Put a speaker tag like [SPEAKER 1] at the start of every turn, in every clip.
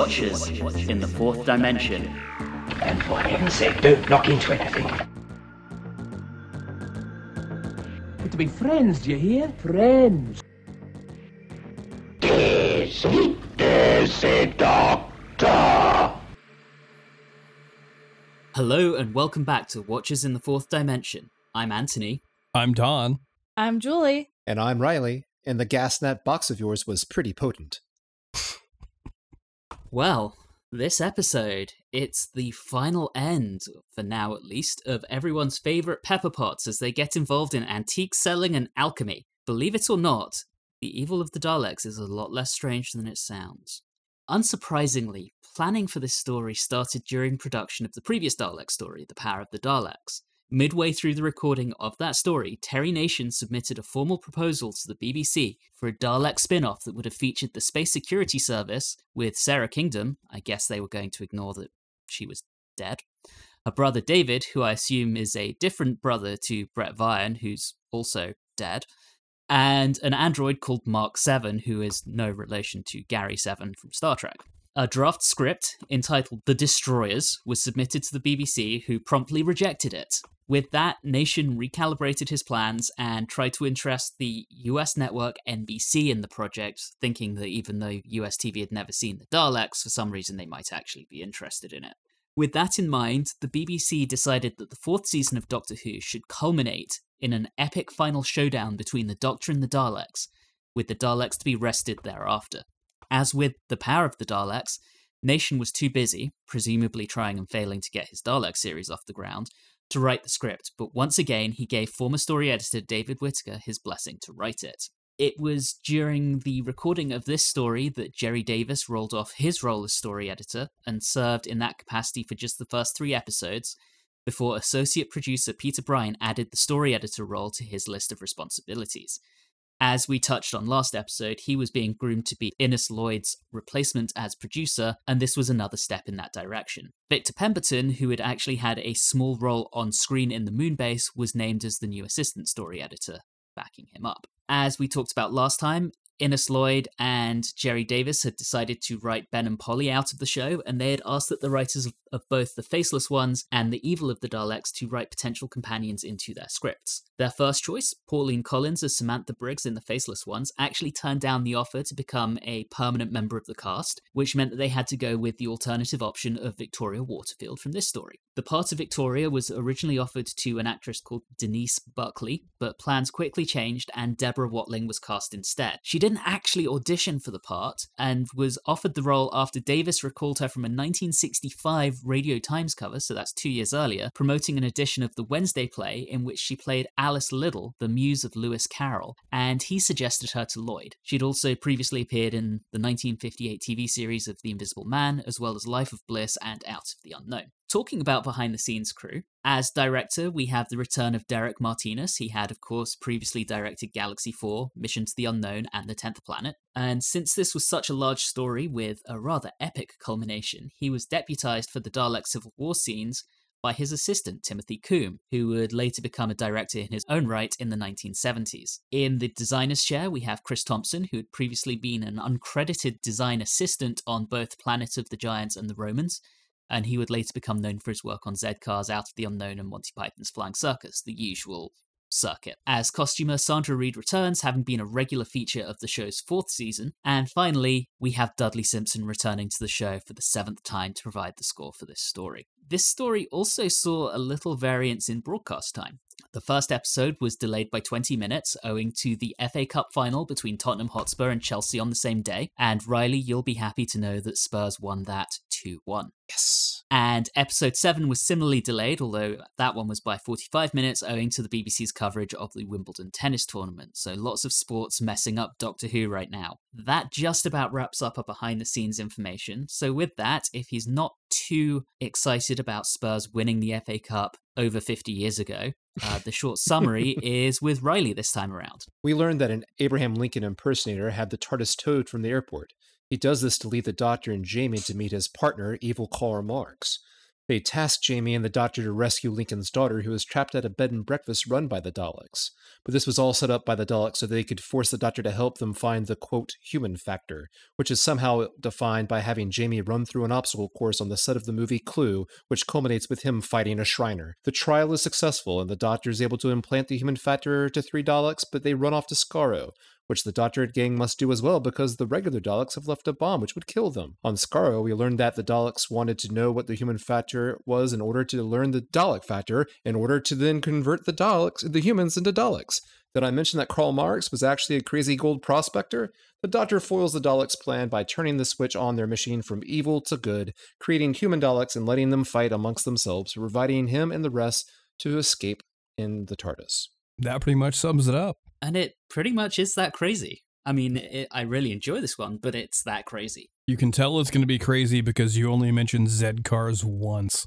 [SPEAKER 1] Watchers in the fourth dimension.
[SPEAKER 2] And for heaven's sake, don't knock into anything.
[SPEAKER 3] We're to be friends, do you hear? Friends.
[SPEAKER 2] Dizzy, dizzy doctor.
[SPEAKER 4] Hello and welcome back to Watchers in the Fourth Dimension. I'm Anthony.
[SPEAKER 5] I'm Don.
[SPEAKER 6] I'm Julie.
[SPEAKER 7] And I'm Riley, and the gasnet box of yours was pretty potent.
[SPEAKER 4] Well, this episode, it's the final end, for now at least, of everyone's favourite pepper pots as they get involved in antique selling and alchemy. Believe it or not, the evil of the Daleks is a lot less strange than it sounds. Unsurprisingly, planning for this story started during production of the previous Dalek story, The Power of the Daleks. Midway through the recording of that story, Terry Nation submitted a formal proposal to the BBC for a Dalek spin off that would have featured the Space Security Service with Sara Kingdom. I guess they were going to ignore that she was dead. Her brother David, who I assume is a different brother to Bret Vyon, who's also dead, and an android called Mark 7, who is no relation to Gary 7 from Star Trek. A draft script entitled The Destroyers was submitted to the BBC, who promptly rejected it. With that, Nation recalibrated his plans and tried to interest the US network NBC in the project, thinking that even though US TV had never seen the Daleks, for some reason they might actually be interested in it. With that in mind, the BBC decided that the fourth season of Doctor Who should culminate in an epic final showdown between the Doctor and the Daleks, with the Daleks to be rested thereafter. As with The Power of the Daleks, Nation was too busy, presumably trying and failing to get his Dalek series off the ground, to write the script, but once again, he gave former story editor David Whitaker his blessing to write it. It was during the recording of this story that Gerry Davis rolled off his role as story editor and served in that capacity for just the first three episodes, before associate producer Peter Bryant added the story editor role to his list of responsibilities. As we touched on last episode, he was being groomed to be Innes Lloyd's replacement as producer, and this was another step in that direction. Victor Pemberton, who had actually had a small role on screen in the Moonbase, was named as the new assistant story editor, backing him up. As we talked about last time, Innes Lloyd and Gerry Davis had decided to write Ben and Polly out of the show, and they had asked that the writers of, both The Faceless Ones and The Evil of the Daleks to write potential companions into their scripts. Their first choice, Pauline Collins as Samantha Briggs in The Faceless Ones, actually turned down the offer to become a permanent member of the cast, which meant that they had to go with the alternative option of Victoria Waterfield from this story. The part of Victoria was originally offered to an actress called Denise Buckley, but plans quickly changed and Deborah Watling was cast instead. She didn't actually audition for the part and was offered the role after Davis recalled her from a 1965 Radio Times cover, so that's two years earlier, promoting an edition of the Wednesday play in which she played Alice Liddell, the muse of Lewis Carroll, and he suggested her to Lloyd. She'd also previously appeared in the 1958 TV series of The Invisible Man, as well as Life of Bliss and Out of the Unknown. Talking about behind the scenes crew, as director, we have the return of Derek Martinus. He had, of course, previously directed Galaxy 4, Mission to the Unknown, and The Tenth Planet. And since this was such a large story with a rather epic culmination, he was deputized for the Dalek Civil War scenes by his assistant Timothy Combe, who would later become a director in his own right in the 1970s. In the designer's chair, we have Chris Thompson, who had previously been an uncredited design assistant on both Planet of the Giants and the Romans, and he would later become known for his work on Z Cars, Out of the Unknown, and Monty Python's Flying Circus, the usual circuit. As costumer Sandra Reid returns, having been a regular feature of the show's fourth season. And finally, we have Dudley Simpson returning to the show for the seventh time to provide the score for this story. This story also saw a little variance in broadcast time. The first episode was delayed by 20 minutes owing to the FA Cup final between Tottenham Hotspur and Chelsea on the same day. And Riley, you'll be happy to know that Spurs won that 2 1.
[SPEAKER 7] Yes.
[SPEAKER 4] And episode 7 was similarly delayed, although that one was by 45 minutes owing to the BBC's coverage of the Wimbledon tennis tournament. So lots of sports messing up Doctor Who right now. That just about wraps up our behind the scenes information. So, with that, if he's not too excited about Spurs winning the FA Cup over 50 years ago, uh, the short summary is with Riley this time around.
[SPEAKER 7] We learned that an Abraham Lincoln impersonator had the TARDIS towed from the airport. He does this to lead the Doctor and Jamie to meet his partner, evil Karl Marx. They task Jamie and the doctor to rescue Lincoln's daughter, who is trapped at a bed and breakfast run by the Daleks. But this was all set up by the Daleks so they could force the doctor to help them find the quote human factor, which is somehow defined by having Jamie run through an obstacle course on the set of the movie Clue, which culminates with him fighting a Shriner. The trial is successful, and the doctor is able to implant the human factor to three Daleks, but they run off to Skaro, which the Doctorate gang must do as well because the regular Daleks have left a bomb which would kill them. On Skaro, we learned that the Daleks wanted to know what the human factor was in order to learn the Dalek factor, in order to then convert the Daleks, the humans, into Daleks. Did I mention that Karl Marx was actually a crazy gold prospector? The Doctor foils the Daleks' plan by turning the switch on their machine from evil to good, creating human Daleks and letting them fight amongst themselves, providing him and the rest to escape in the TARDIS.
[SPEAKER 5] That pretty much sums it up.
[SPEAKER 4] And it pretty much is that crazy. I mean, it, I really enjoy this one, but it's that crazy.
[SPEAKER 5] You can tell it's going to be crazy because you only mentioned Z cars once.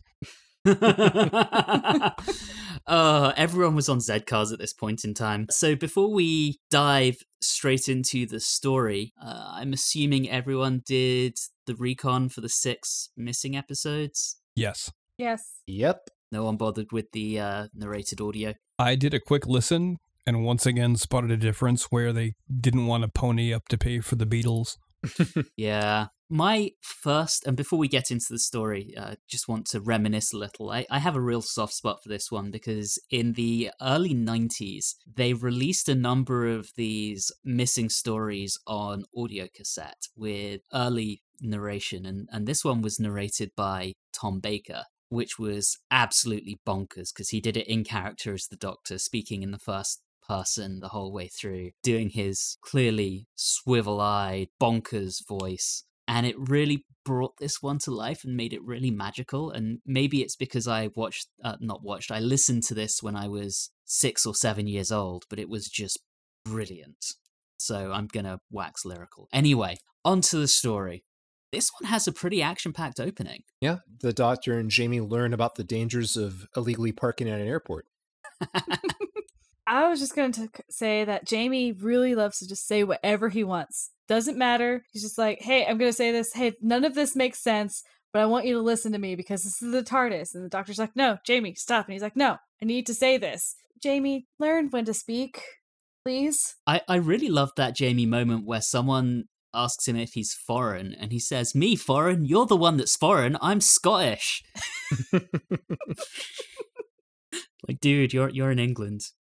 [SPEAKER 4] uh, everyone was on Z cars at this point in time. So before we dive straight into the story, uh, I'm assuming everyone did the recon for the six missing episodes.
[SPEAKER 5] Yes.
[SPEAKER 6] Yes.
[SPEAKER 7] Yep.
[SPEAKER 4] No one bothered with the uh, narrated audio.
[SPEAKER 5] I did a quick listen and once again spotted a difference where they didn't want to pony up to pay for the Beatles.
[SPEAKER 4] yeah. My first, and before we get into the story, I uh, just want to reminisce a little. I, I have a real soft spot for this one because in the early 90s, they released a number of these missing stories on audio cassette with early narration, and, and this one was narrated by Tom Baker which was absolutely bonkers because he did it in character as the doctor, speaking in the first person the whole way through, doing his clearly swivel eyed, bonkers voice. And it really brought this one to life and made it really magical. And maybe it's because I watched, uh, not watched, I listened to this when I was six or seven years old, but it was just brilliant. So I'm going to wax lyrical. Anyway, on to the story. This one has a pretty action packed opening.
[SPEAKER 7] Yeah, the doctor and Jamie learn about the dangers of illegally parking at an airport.
[SPEAKER 6] I was just going to say that Jamie really loves to just say whatever he wants. Doesn't matter. He's just like, hey, I'm going to say this. Hey, none of this makes sense, but I want you to listen to me because this is the TARDIS. And the doctor's like, no, Jamie, stop. And he's like, no, I need to say this. Jamie, learn when to speak, please.
[SPEAKER 4] I, I really love that Jamie moment where someone asks him if he's foreign, and he says, Me foreign? You're the one that's foreign. I'm Scottish. like, dude, you're you're in England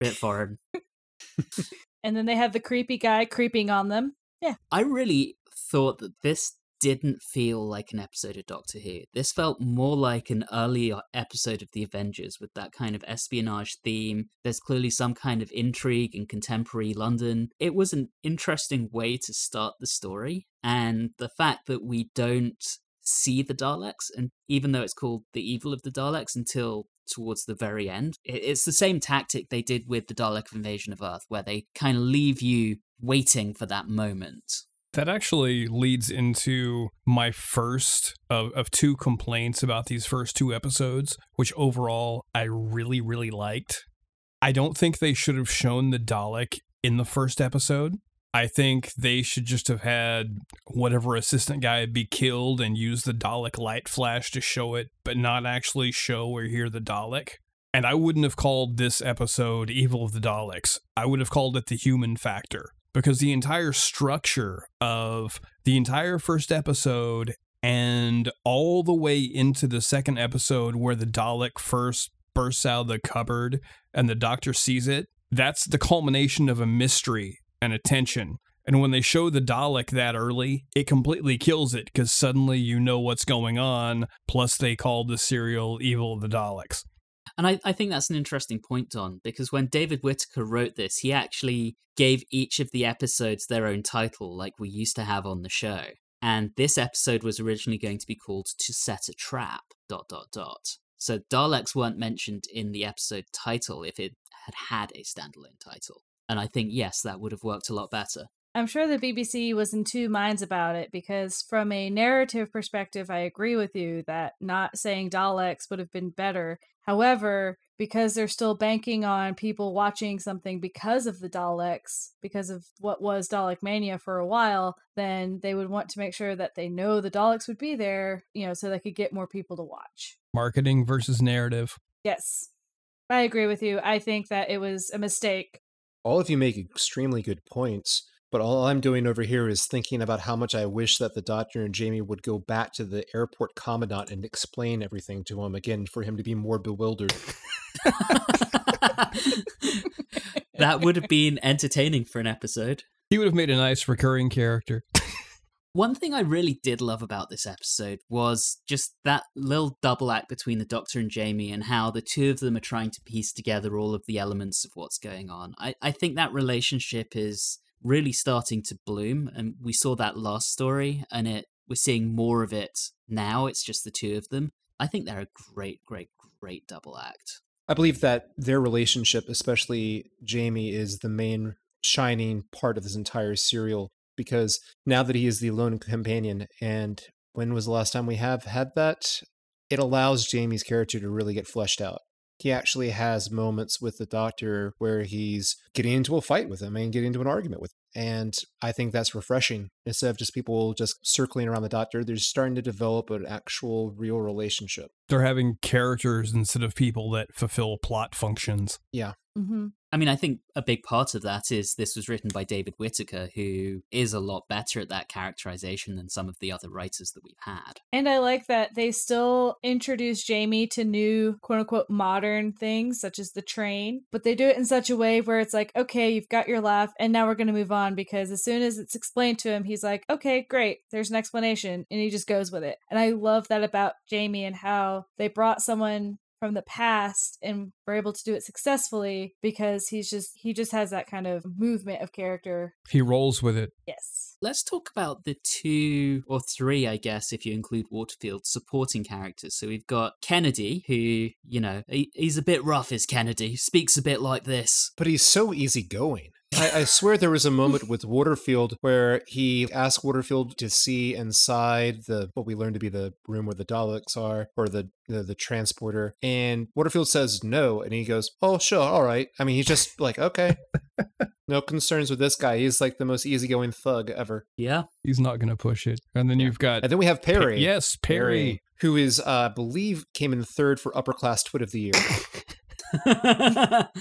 [SPEAKER 4] bit foreign.
[SPEAKER 6] and then they have the creepy guy creeping on them. Yeah.
[SPEAKER 4] I really thought that this didn't feel like an episode of Doctor Who. This felt more like an earlier episode of The Avengers with that kind of espionage theme. There's clearly some kind of intrigue in contemporary London. It was an interesting way to start the story. And the fact that we don't see the Daleks, and even though it's called The Evil of the Daleks until towards the very end. It's the same tactic they did with the Dalek invasion of Earth, where they kind of leave you waiting for that moment.
[SPEAKER 5] That actually leads into my first of, of two complaints about these first two episodes, which overall I really, really liked. I don't think they should have shown the Dalek in the first episode. I think they should just have had whatever assistant guy be killed and use the Dalek light flash to show it, but not actually show or hear the Dalek. And I wouldn't have called this episode Evil of the Daleks. I would have called it the human factor. Because the entire structure of the entire first episode and all the way into the second episode where the Dalek first bursts out of the cupboard and the doctor sees it, that's the culmination of a mystery and attention. And when they show the Dalek that early, it completely kills it because suddenly you know what's going on. Plus, they call the serial Evil of the Daleks.
[SPEAKER 4] And I, I think that's an interesting point, Don, because when David Whitaker wrote this, he actually gave each of the episodes their own title, like we used to have on the show. And this episode was originally going to be called To Set a Trap, dot, dot, dot. So Daleks weren't mentioned in the episode title if it had had a standalone title. And I think, yes, that would have worked a lot better.
[SPEAKER 6] I'm sure the BBC was in two minds about it because, from a narrative perspective, I agree with you that not saying Daleks would have been better. However, because they're still banking on people watching something because of the Daleks, because of what was Dalek Mania for a while, then they would want to make sure that they know the Daleks would be there, you know, so they could get more people to watch.
[SPEAKER 5] Marketing versus narrative.
[SPEAKER 6] Yes. I agree with you. I think that it was a mistake.
[SPEAKER 7] All of you make extremely good points, but all I'm doing over here is thinking about how much I wish that the doctor and Jamie would go back to the airport commandant and explain everything to him again for him to be more bewildered.
[SPEAKER 4] that would have been entertaining for an episode.
[SPEAKER 5] He would have made a nice recurring character.
[SPEAKER 4] One thing I really did love about this episode was just that little double act between the Doctor and Jamie and how the two of them are trying to piece together all of the elements of what's going on. I, I think that relationship is really starting to bloom, and we saw that last story, and it we're seeing more of it now. It's just the two of them. I think they're a great, great, great double act.
[SPEAKER 7] I believe that their relationship, especially Jamie, is the main shining part of this entire serial because now that he is the lone companion, and when was the last time we have had that? It allows Jamie's character to really get fleshed out. He actually has moments with the doctor where he's getting into a fight with him and getting into an argument with him. And I think that's refreshing. Instead of just people just circling around the doctor, they're starting to develop an actual real relationship.
[SPEAKER 5] They're having characters instead of people that fulfill plot functions.
[SPEAKER 7] Yeah.
[SPEAKER 6] Mm-hmm.
[SPEAKER 4] I mean, I think a big part of that is this was written by David Whitaker, who is a lot better at that characterization than some of the other writers that we've had.
[SPEAKER 6] And I like that they still introduce Jamie to new quote unquote modern things, such as the train, but they do it in such a way where it's like, okay, you've got your laugh, and now we're going to move on because as soon as it's explained to him, he's like, okay, great, there's an explanation, and he just goes with it. And I love that about Jamie and how they brought someone from the past and were able to do it successfully because he's just he just has that kind of movement of character
[SPEAKER 5] He rolls with it.
[SPEAKER 6] yes
[SPEAKER 4] Let's talk about the two or three, I guess, if you include Waterfield, supporting characters. So we've got Kennedy, who, you know, he, he's a bit rough, is Kennedy, speaks a bit like this.
[SPEAKER 7] But he's so easygoing. I, I swear there was a moment with Waterfield where he asked Waterfield to see inside the what we learned to be the room where the Daleks are, or the the, the transporter, and Waterfield says no, and he goes, "Oh, sure, all right." I mean, he's just like, "Okay." No concerns with this guy. He's like the most easygoing thug ever.
[SPEAKER 4] Yeah.
[SPEAKER 5] He's not going to push it. And then you've got
[SPEAKER 7] And then we have Perry.
[SPEAKER 5] yes, Perry.
[SPEAKER 7] Who is, uh, I believe, came in third for Upper Class Twit of the Year.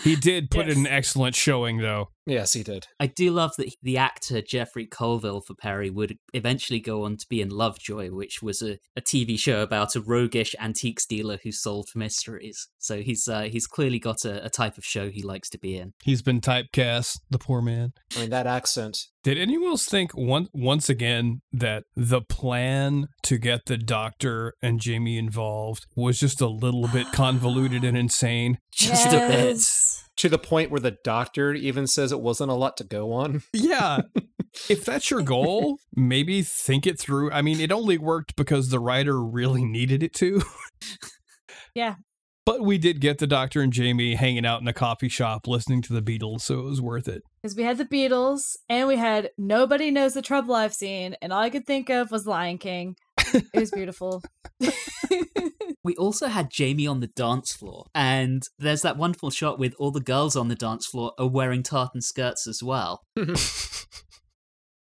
[SPEAKER 5] He did put
[SPEAKER 6] Yes.
[SPEAKER 5] in an excellent showing, though.
[SPEAKER 7] Yes, he did.
[SPEAKER 4] I do love that the actor Geoffrey Colville for Perry would eventually go on to be in Lovejoy, which was a, a TV show about a roguish antiques dealer who solved mysteries. So he's uh, he's clearly got a, a type of show he likes to be in.
[SPEAKER 5] He's been typecast, the poor man.
[SPEAKER 7] I mean, that accent.
[SPEAKER 5] Did anyone else think one, once again that the plan to get the doctor and Jamie involved was just a little bit convoluted and insane?
[SPEAKER 4] Just a bit.
[SPEAKER 6] Yes.
[SPEAKER 7] To the point where the doctor even says it wasn't a lot to go on.
[SPEAKER 5] Yeah. if that's your goal, maybe think it through. I mean, it only worked because the writer really needed it to.
[SPEAKER 6] Yeah.
[SPEAKER 5] But we did get the doctor and Jamie hanging out in a coffee shop listening to the Beatles, so it was worth it.
[SPEAKER 6] because we had the Beatles and we had Nobody Knows the Trouble I've Seen, and all I could think of was Lion King. It was beautiful.
[SPEAKER 4] We also had Jamie on the dance floor, and there's that wonderful shot with all the girls on the dance floor are wearing tartan skirts as well.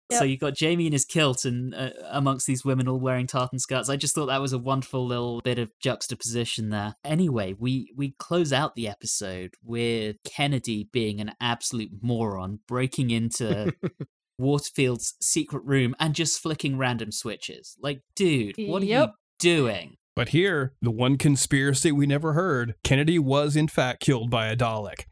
[SPEAKER 4] So
[SPEAKER 6] Yep.
[SPEAKER 4] you've got Jamie in his kilt and uh, amongst these women all wearing tartan skirts. I just thought that was a wonderful little bit of juxtaposition there. Anyway, we we close out the episode with Kennedy being an absolute moron, breaking into Waterfield's secret room and just flicking random switches. Like, dude, what are you doing?
[SPEAKER 5] But here, the one conspiracy we never heard Kennedy was, in fact, killed by a Dalek.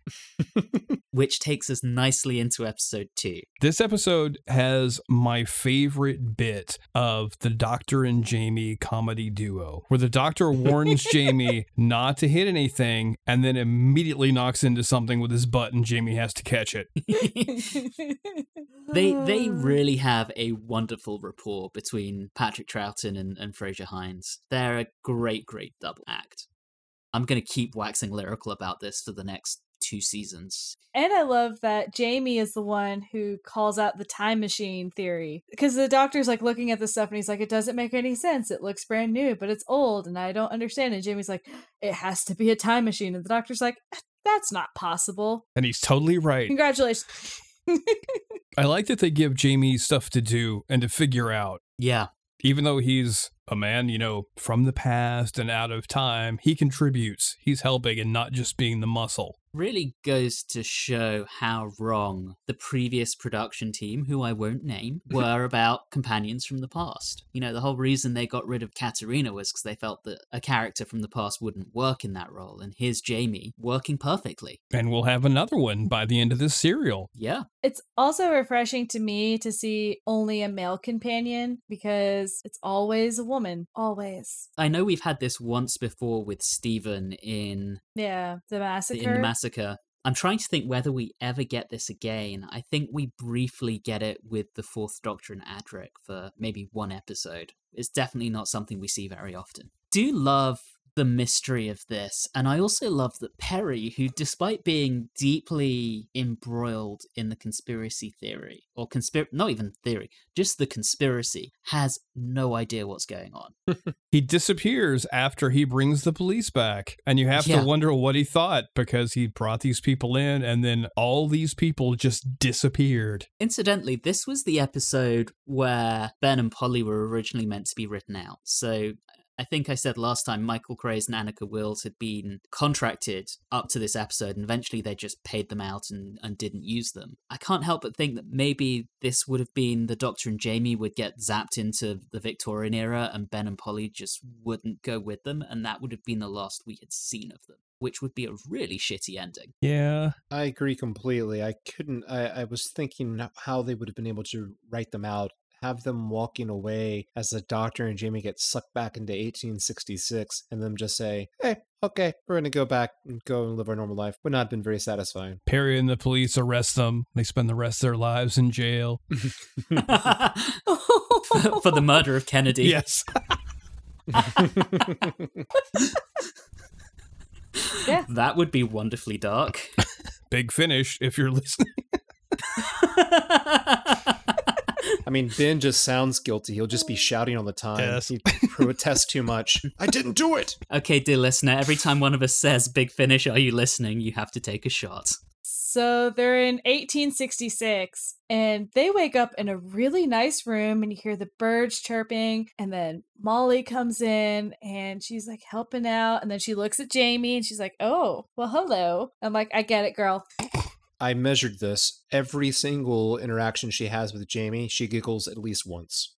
[SPEAKER 4] Which takes us nicely into episode two.
[SPEAKER 5] This episode has my favorite bit of the Doctor and Jamie comedy duo, where the Doctor warns Jamie not to hit anything and then immediately knocks into something with his butt and Jamie has to catch it.
[SPEAKER 4] they they really have a wonderful rapport between Patrick Troughton and, and Frazer Hines. They're a great, great double act. I'm gonna keep waxing lyrical about this for the next two seasons.
[SPEAKER 6] And I love that Jamie is the one who calls out the time machine theory. Because the doctor's like looking at the stuff and he's like, it doesn't make any sense. It looks brand new, but it's old and I don't understand. And Jamie's like, it has to be a time machine. And the doctor's like, eh, that's not possible.
[SPEAKER 5] And he's totally right.
[SPEAKER 6] Congratulations.
[SPEAKER 5] I like that they give Jamie stuff to do and to figure out.
[SPEAKER 4] Yeah,
[SPEAKER 5] Even though he's a man, you know, from the past and out of time, he contributes. He's helping and not just being the muscle.
[SPEAKER 4] really goes to show how wrong the previous production team, who I won't name, were about companions from the past. You know, the whole reason they got rid of Katarina was because they felt that a character from the past wouldn't work in that role, and here's Jamie working perfectly.
[SPEAKER 5] And we'll have another one by the end of this serial.
[SPEAKER 4] Yeah,
[SPEAKER 6] It's also refreshing to me to see only a male companion because it's always a woman. Always.
[SPEAKER 4] I know we've had this once before with Steven in
[SPEAKER 6] Yeah. The massacre.
[SPEAKER 4] in the massacre. I'm trying to think whether we ever get this again. I think we briefly get it with the Fourth Doctor and Adric for maybe one episode. It's definitely not something we see very often. Do love the mystery of this, and I also love that Perry, who despite being deeply embroiled in the conspiracy theory, or conspir not even theory, just the conspiracy, has no idea what's going on.
[SPEAKER 5] He disappears after he brings the police back. And you have
[SPEAKER 4] Yeah.
[SPEAKER 5] to wonder what he thought because he brought these people in and then all these people just disappeared.
[SPEAKER 4] Incidentally, this was the episode where Ben and Polly were originally meant to be written out. So I think I said last time Michael Craze and Anneke Wills had been contracted up to this episode, and eventually they just paid them out and, and didn't use them. I can't help but think that maybe this would have been the Doctor and Jamie would get zapped into the Victorian era, and Ben and Polly just wouldn't go with them, and that would have been the last we had seen of them, which would be a really shitty ending.
[SPEAKER 5] Yeah.
[SPEAKER 7] I agree completely. I couldn't. I, I was thinking how they would have been able to write them out. Have them walking away as the doctor and Jamie get sucked back into 1866, and them just say, "Hey, okay, we're gonna go back and go and live our normal life." Would not have been very satisfying.
[SPEAKER 5] Perry and the police arrest them. They spend the rest of their lives in jail.
[SPEAKER 4] for, for the murder of Kennedy.
[SPEAKER 5] Yes.
[SPEAKER 4] That would be wonderfully dark.
[SPEAKER 5] Big finish if you're listening.
[SPEAKER 7] I mean, Ben just sounds guilty. He'll just be shouting all the time.
[SPEAKER 5] Yes.
[SPEAKER 7] He protests too much. I didn't do it.
[SPEAKER 4] okay, dear listener, every time one of us says big finish, are you listening? You have to take a shot.
[SPEAKER 6] So they're in 1866 and they wake up in a really nice room and you hear the birds chirping and then Molly comes in and she's like helping out and then she looks at Jamie and she's like, "Oh, well hello." I'm like, "I get it, girl."
[SPEAKER 7] I measured this. Every single interaction she has with Jamie, she giggles at least once.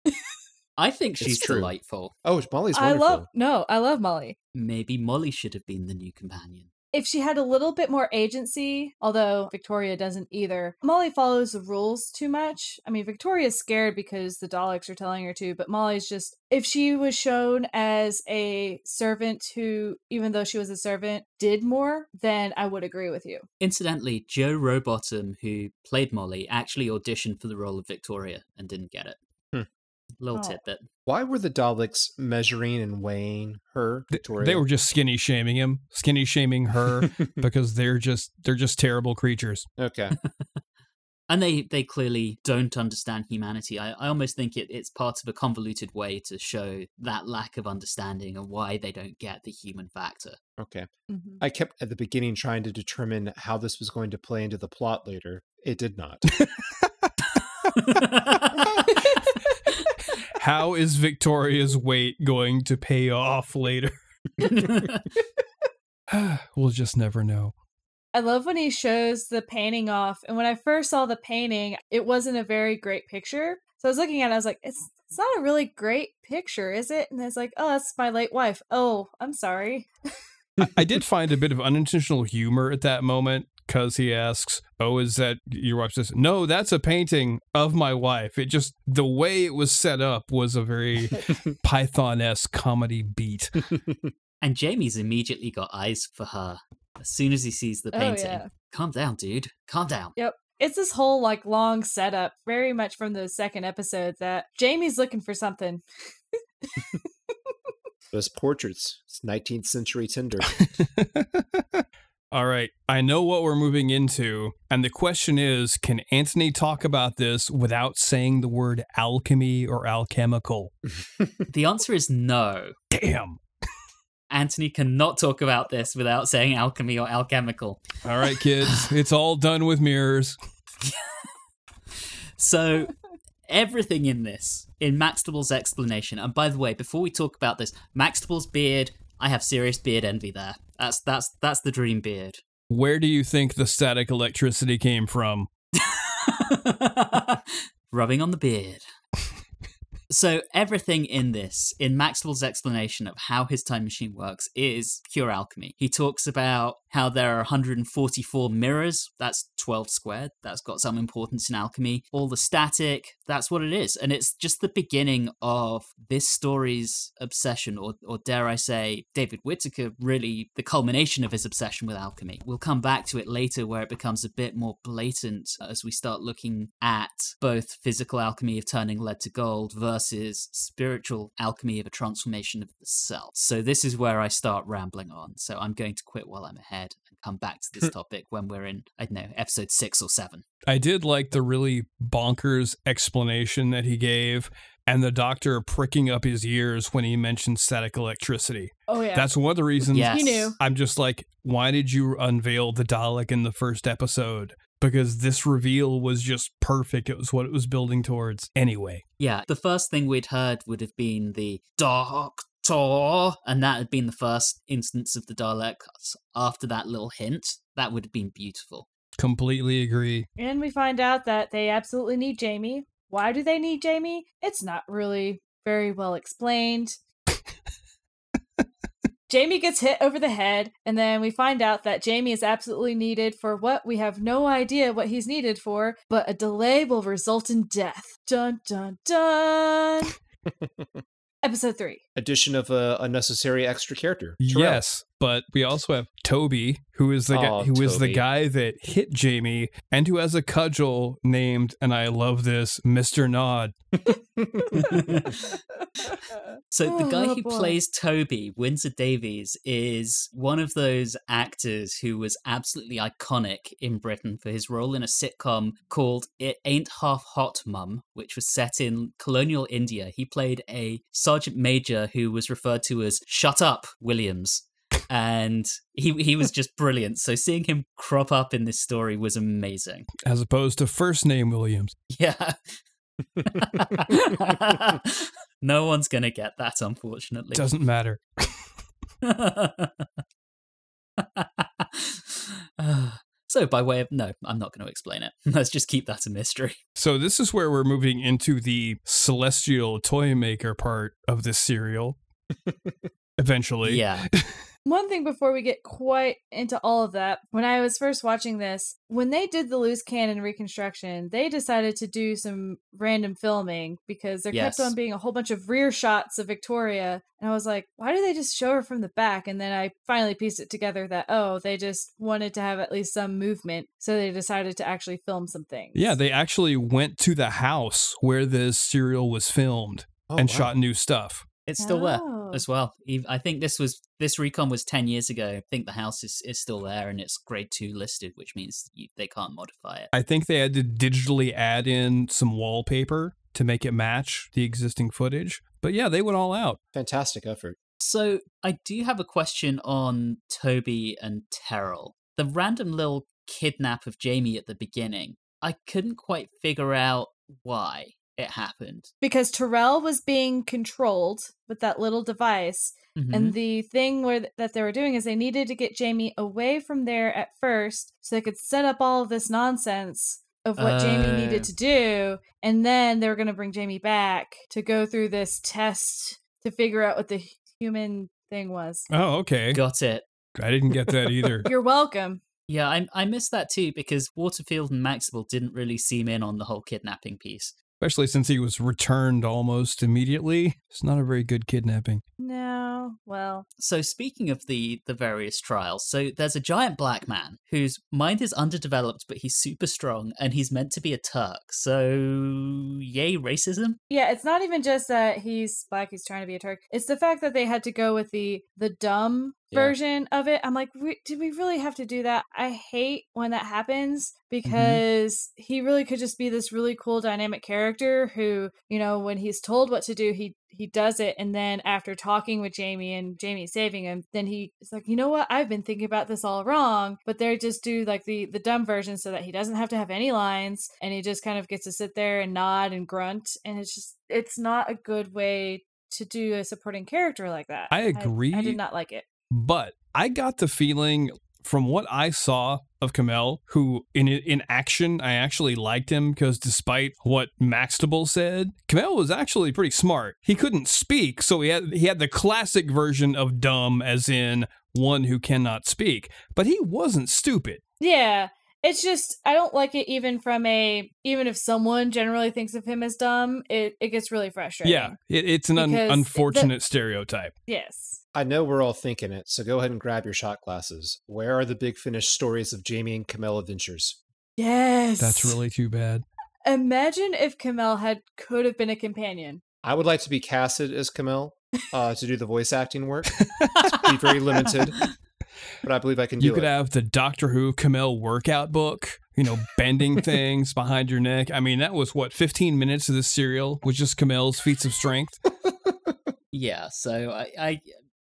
[SPEAKER 4] I think she's delightful.
[SPEAKER 7] Oh, Molly's
[SPEAKER 6] I
[SPEAKER 7] wonderful.
[SPEAKER 6] love No, I love Molly.
[SPEAKER 4] Maybe Molly should have been the new companion.
[SPEAKER 6] If she had a little bit more agency, although Victoria doesn't either, Molly follows the rules too much. I mean, Victoria's scared because the Daleks are telling her to, but Molly's just, if she was shown as a servant who, even though she was a servant, did more, then I would agree with you.
[SPEAKER 4] Incidentally, Jo Rowbottom, who played Molly, actually auditioned for the role of Victoria and didn't get it. Little
[SPEAKER 6] Oh.
[SPEAKER 4] tidbit.
[SPEAKER 7] Why were the Daleks measuring and weighing her, Victoria?
[SPEAKER 5] They were just skinny shaming him, skinny shaming her because they're just they're just terrible creatures.
[SPEAKER 7] okay.
[SPEAKER 4] And they, they clearly don't understand humanity. I, I almost think it, it's part of a convoluted way to show that lack of understanding and why they don't get the human factor.
[SPEAKER 7] Okay.
[SPEAKER 6] Mhm.
[SPEAKER 7] I kept at the beginning trying to determine how this was going to play into the plot later. It did not.
[SPEAKER 5] Is Victoria's weight going to pay off later? we'll just never know.
[SPEAKER 6] I love when he shows the painting off. And when I first saw the painting, it wasn't a very great picture. So I was looking at it, I was like, it's it's not a really great picture, is it? And it's like, oh, that's my late wife. Oh, I'm sorry.
[SPEAKER 5] I- I did find a bit of unintentional humor at that moment because he asks, "Oh, is that your wife?" Says, "No, that's a painting of my wife." It just the way it was set up was a very Python-esque comedy beat.
[SPEAKER 4] and Jamie's immediately got eyes for her as soon as he sees the
[SPEAKER 6] Oh,
[SPEAKER 4] painting.
[SPEAKER 6] yeah.
[SPEAKER 4] Calm down, dude. Calm down.
[SPEAKER 6] Yep it's this whole like long setup, very much from the second episode, that Jamie's looking for something.
[SPEAKER 7] Those portraits. It's 19th century Tinder.
[SPEAKER 5] All right, I know what we're moving into, and the question is can Anthony talk about this without saying the word alchemy or alchemical?
[SPEAKER 4] The answer is no.
[SPEAKER 5] Damn.
[SPEAKER 4] Anthony cannot talk about this without saying alchemy or alchemical.
[SPEAKER 5] All right, kids, it's all done with mirrors.
[SPEAKER 4] So everything in this, in Maxtible's explanation, and by the way, before we talk about this, Maxtible's beard, I have serious beard envy there. That's that's that's the dream beard.
[SPEAKER 5] Where do you think the static electricity came from?
[SPEAKER 4] Rubbing on the beard. So everything in this, in Maxwell's explanation of how his time machine works, is pure alchemy. He talks about how there are 144 mirrors. That's 12 squared. That's got some importance in alchemy. All the static. That's what it is, and it's just the beginning of this story's obsession, or, or dare I say, David Whitaker really the culmination of his obsession with alchemy. We'll come back to it later, where it becomes a bit more blatant as we start looking at both physical alchemy of turning lead to gold versus spiritual alchemy of a transformation of the self. So this is where I start rambling on. So I'm going to quit while I'm ahead and come back to this topic when we're in, I don't know, episode six or seven.
[SPEAKER 5] I did like the really bonkers explanation that he gave, and the doctor pricking up his ears when he mentioned static electricity.
[SPEAKER 6] Oh yeah.
[SPEAKER 5] That's one of the reasons
[SPEAKER 4] Yes.
[SPEAKER 6] He knew.
[SPEAKER 5] I'm just like, why did you unveil the Dalek in the first episode? Because this reveal was just perfect. It was what it was building towards anyway.
[SPEAKER 4] Yeah, the first thing we'd heard would have been the Doctor, and that had been the first instance of the Daleks. After that little hint, that would have been beautiful.
[SPEAKER 5] Completely agree.
[SPEAKER 6] And we find out that they absolutely need Jamie. Why do they need Jamie? It's not really very well explained. Jamie gets hit over the head, and then we find out that Jamie is absolutely needed for what we have no idea what he's needed for, but a delay will result in death. Dun dun dun. Episode 3.
[SPEAKER 7] Addition of a unnecessary extra character. Terrall.
[SPEAKER 5] Yes, but we also have Toby, who is the guy,
[SPEAKER 7] Aw,
[SPEAKER 5] who is the guy that hit Jamie, and who has a cudgel named, and I love this, Mister Nod.
[SPEAKER 4] So the oh, guy
[SPEAKER 6] Oh,
[SPEAKER 4] who
[SPEAKER 6] boy.
[SPEAKER 4] plays Toby, Windsor Davies, is one of those actors who was absolutely iconic in Britain for his role in a sitcom called It Ain't Half Hot Mum, which was set in colonial India. He played a sergeant major who was referred to as Shut Up Williams. And he he was just brilliant. So seeing him crop up in this story was amazing.
[SPEAKER 5] as opposed to first name Williams.
[SPEAKER 4] Yeah. no one's gonna get that, unfortunately.
[SPEAKER 5] Doesn't matter.
[SPEAKER 4] so, by way of no, I'm not going to explain it. Let's just keep that a mystery.
[SPEAKER 5] So this is where we're moving into the celestial toy maker part of this serial. Eventually.
[SPEAKER 4] Yeah,
[SPEAKER 6] One thing before we get quite into all of that, when I was first watching this, when they did the loose cannon reconstruction, they decided to do some random filming because there
[SPEAKER 4] Yes.
[SPEAKER 6] kept on being a whole bunch of rear shots of Victoria. And I was like, why do they just show her from the back? And then I finally pieced it together that, oh, they just wanted to have at least some movement. So they decided to actually film some things.
[SPEAKER 5] Yeah, they actually went to the house where this serial was filmed
[SPEAKER 7] Oh,
[SPEAKER 5] and
[SPEAKER 7] wow.
[SPEAKER 5] shot new stuff.
[SPEAKER 4] It's still there
[SPEAKER 6] Oh.
[SPEAKER 4] as well. I think this was this recon was ten years ago. I think the house is, is still there and it's grade two listed, which means you, they can't modify it.
[SPEAKER 5] I think they had to digitally add in some wallpaper to make it match the existing footage. But yeah, they went all out.
[SPEAKER 7] Fantastic effort.
[SPEAKER 4] So I do have a question on Toby and Terrall. The random little kidnap of Jamie at the beginning. I couldn't quite figure out why it happened.
[SPEAKER 6] Because Terrall was being controlled with that little device.
[SPEAKER 4] Mhm.
[SPEAKER 6] And the thing where th- that they were doing is they needed to get Jamie away from there at first so they could set up all of this nonsense of what Jamie
[SPEAKER 4] Oh.
[SPEAKER 6] needed to do. And then they were going to bring Jamie back to go through this test to figure out what the human thing was.
[SPEAKER 5] Oh, okay.
[SPEAKER 4] Got it.
[SPEAKER 5] I didn't get that either.
[SPEAKER 6] You're welcome.
[SPEAKER 4] Yeah, I, I missed that too because Waterfield and Maxwell didn't really seem in on the whole kidnapping piece.
[SPEAKER 5] Especially since he was returned almost immediately. It's not a very good kidnapping.
[SPEAKER 6] No, well,
[SPEAKER 4] So speaking of the the various trials, so there's a giant black man whose mind is underdeveloped, but he's super strong and he's meant to be a Turk. So yay racism.
[SPEAKER 6] yeah, it's not even just that he's black, he's trying to be a Turk. It's the fact that they had to go with the the dumb
[SPEAKER 7] Yeah.
[SPEAKER 6] version of it. I'm like, "Re- did we really have to do that? I hate when that happens mm-hmm. because he really could just be this really cool dynamic character who, you know, when he's told what to do, he he does it and then after talking with Jamie and Jamie saving him, then he's like, "You know what? I've been thinking about this all wrong." But they just do like the the dumb version so that he doesn't have to have any lines and he just kind of gets to sit there and nod and grunt and it's just it's not a good way to do a supporting character like that.
[SPEAKER 5] I agree.
[SPEAKER 6] I,
[SPEAKER 5] agree.
[SPEAKER 6] did not like it.
[SPEAKER 5] But I got the feeling from what I saw of Kamel, who in in action I actually liked him because despite what Maxtible said, Kamel was actually pretty smart. He couldn't speak, so he had he had the classic version of dumb, as in one who cannot speak. But he wasn't stupid.
[SPEAKER 6] Yeah. It's just I don't like it even from a even if someone generally thinks of him as dumb, it, it gets really frustrating.
[SPEAKER 5] Yeah, it, it's an un-
[SPEAKER 6] Because the-
[SPEAKER 5] unfortunate stereotype.
[SPEAKER 6] Yes.
[SPEAKER 7] I know we're all thinking it, so go ahead and grab your shot glasses. Where are the big finish stories of Jamie and Camille adventures?
[SPEAKER 6] Yes.
[SPEAKER 5] That's really too bad.
[SPEAKER 6] Imagine if Camille had could have been a companion.
[SPEAKER 7] I would like to be casted as Camille uh, to do the voice acting work. Be very limited, but I believe I can do
[SPEAKER 5] You could
[SPEAKER 7] it.
[SPEAKER 5] have the Doctor Who Kamel workout book, you know, bending things behind your neck. I mean, that was what, 15 minutes of this serial was just Kamel's feats of strength.
[SPEAKER 4] Yeah, so I, I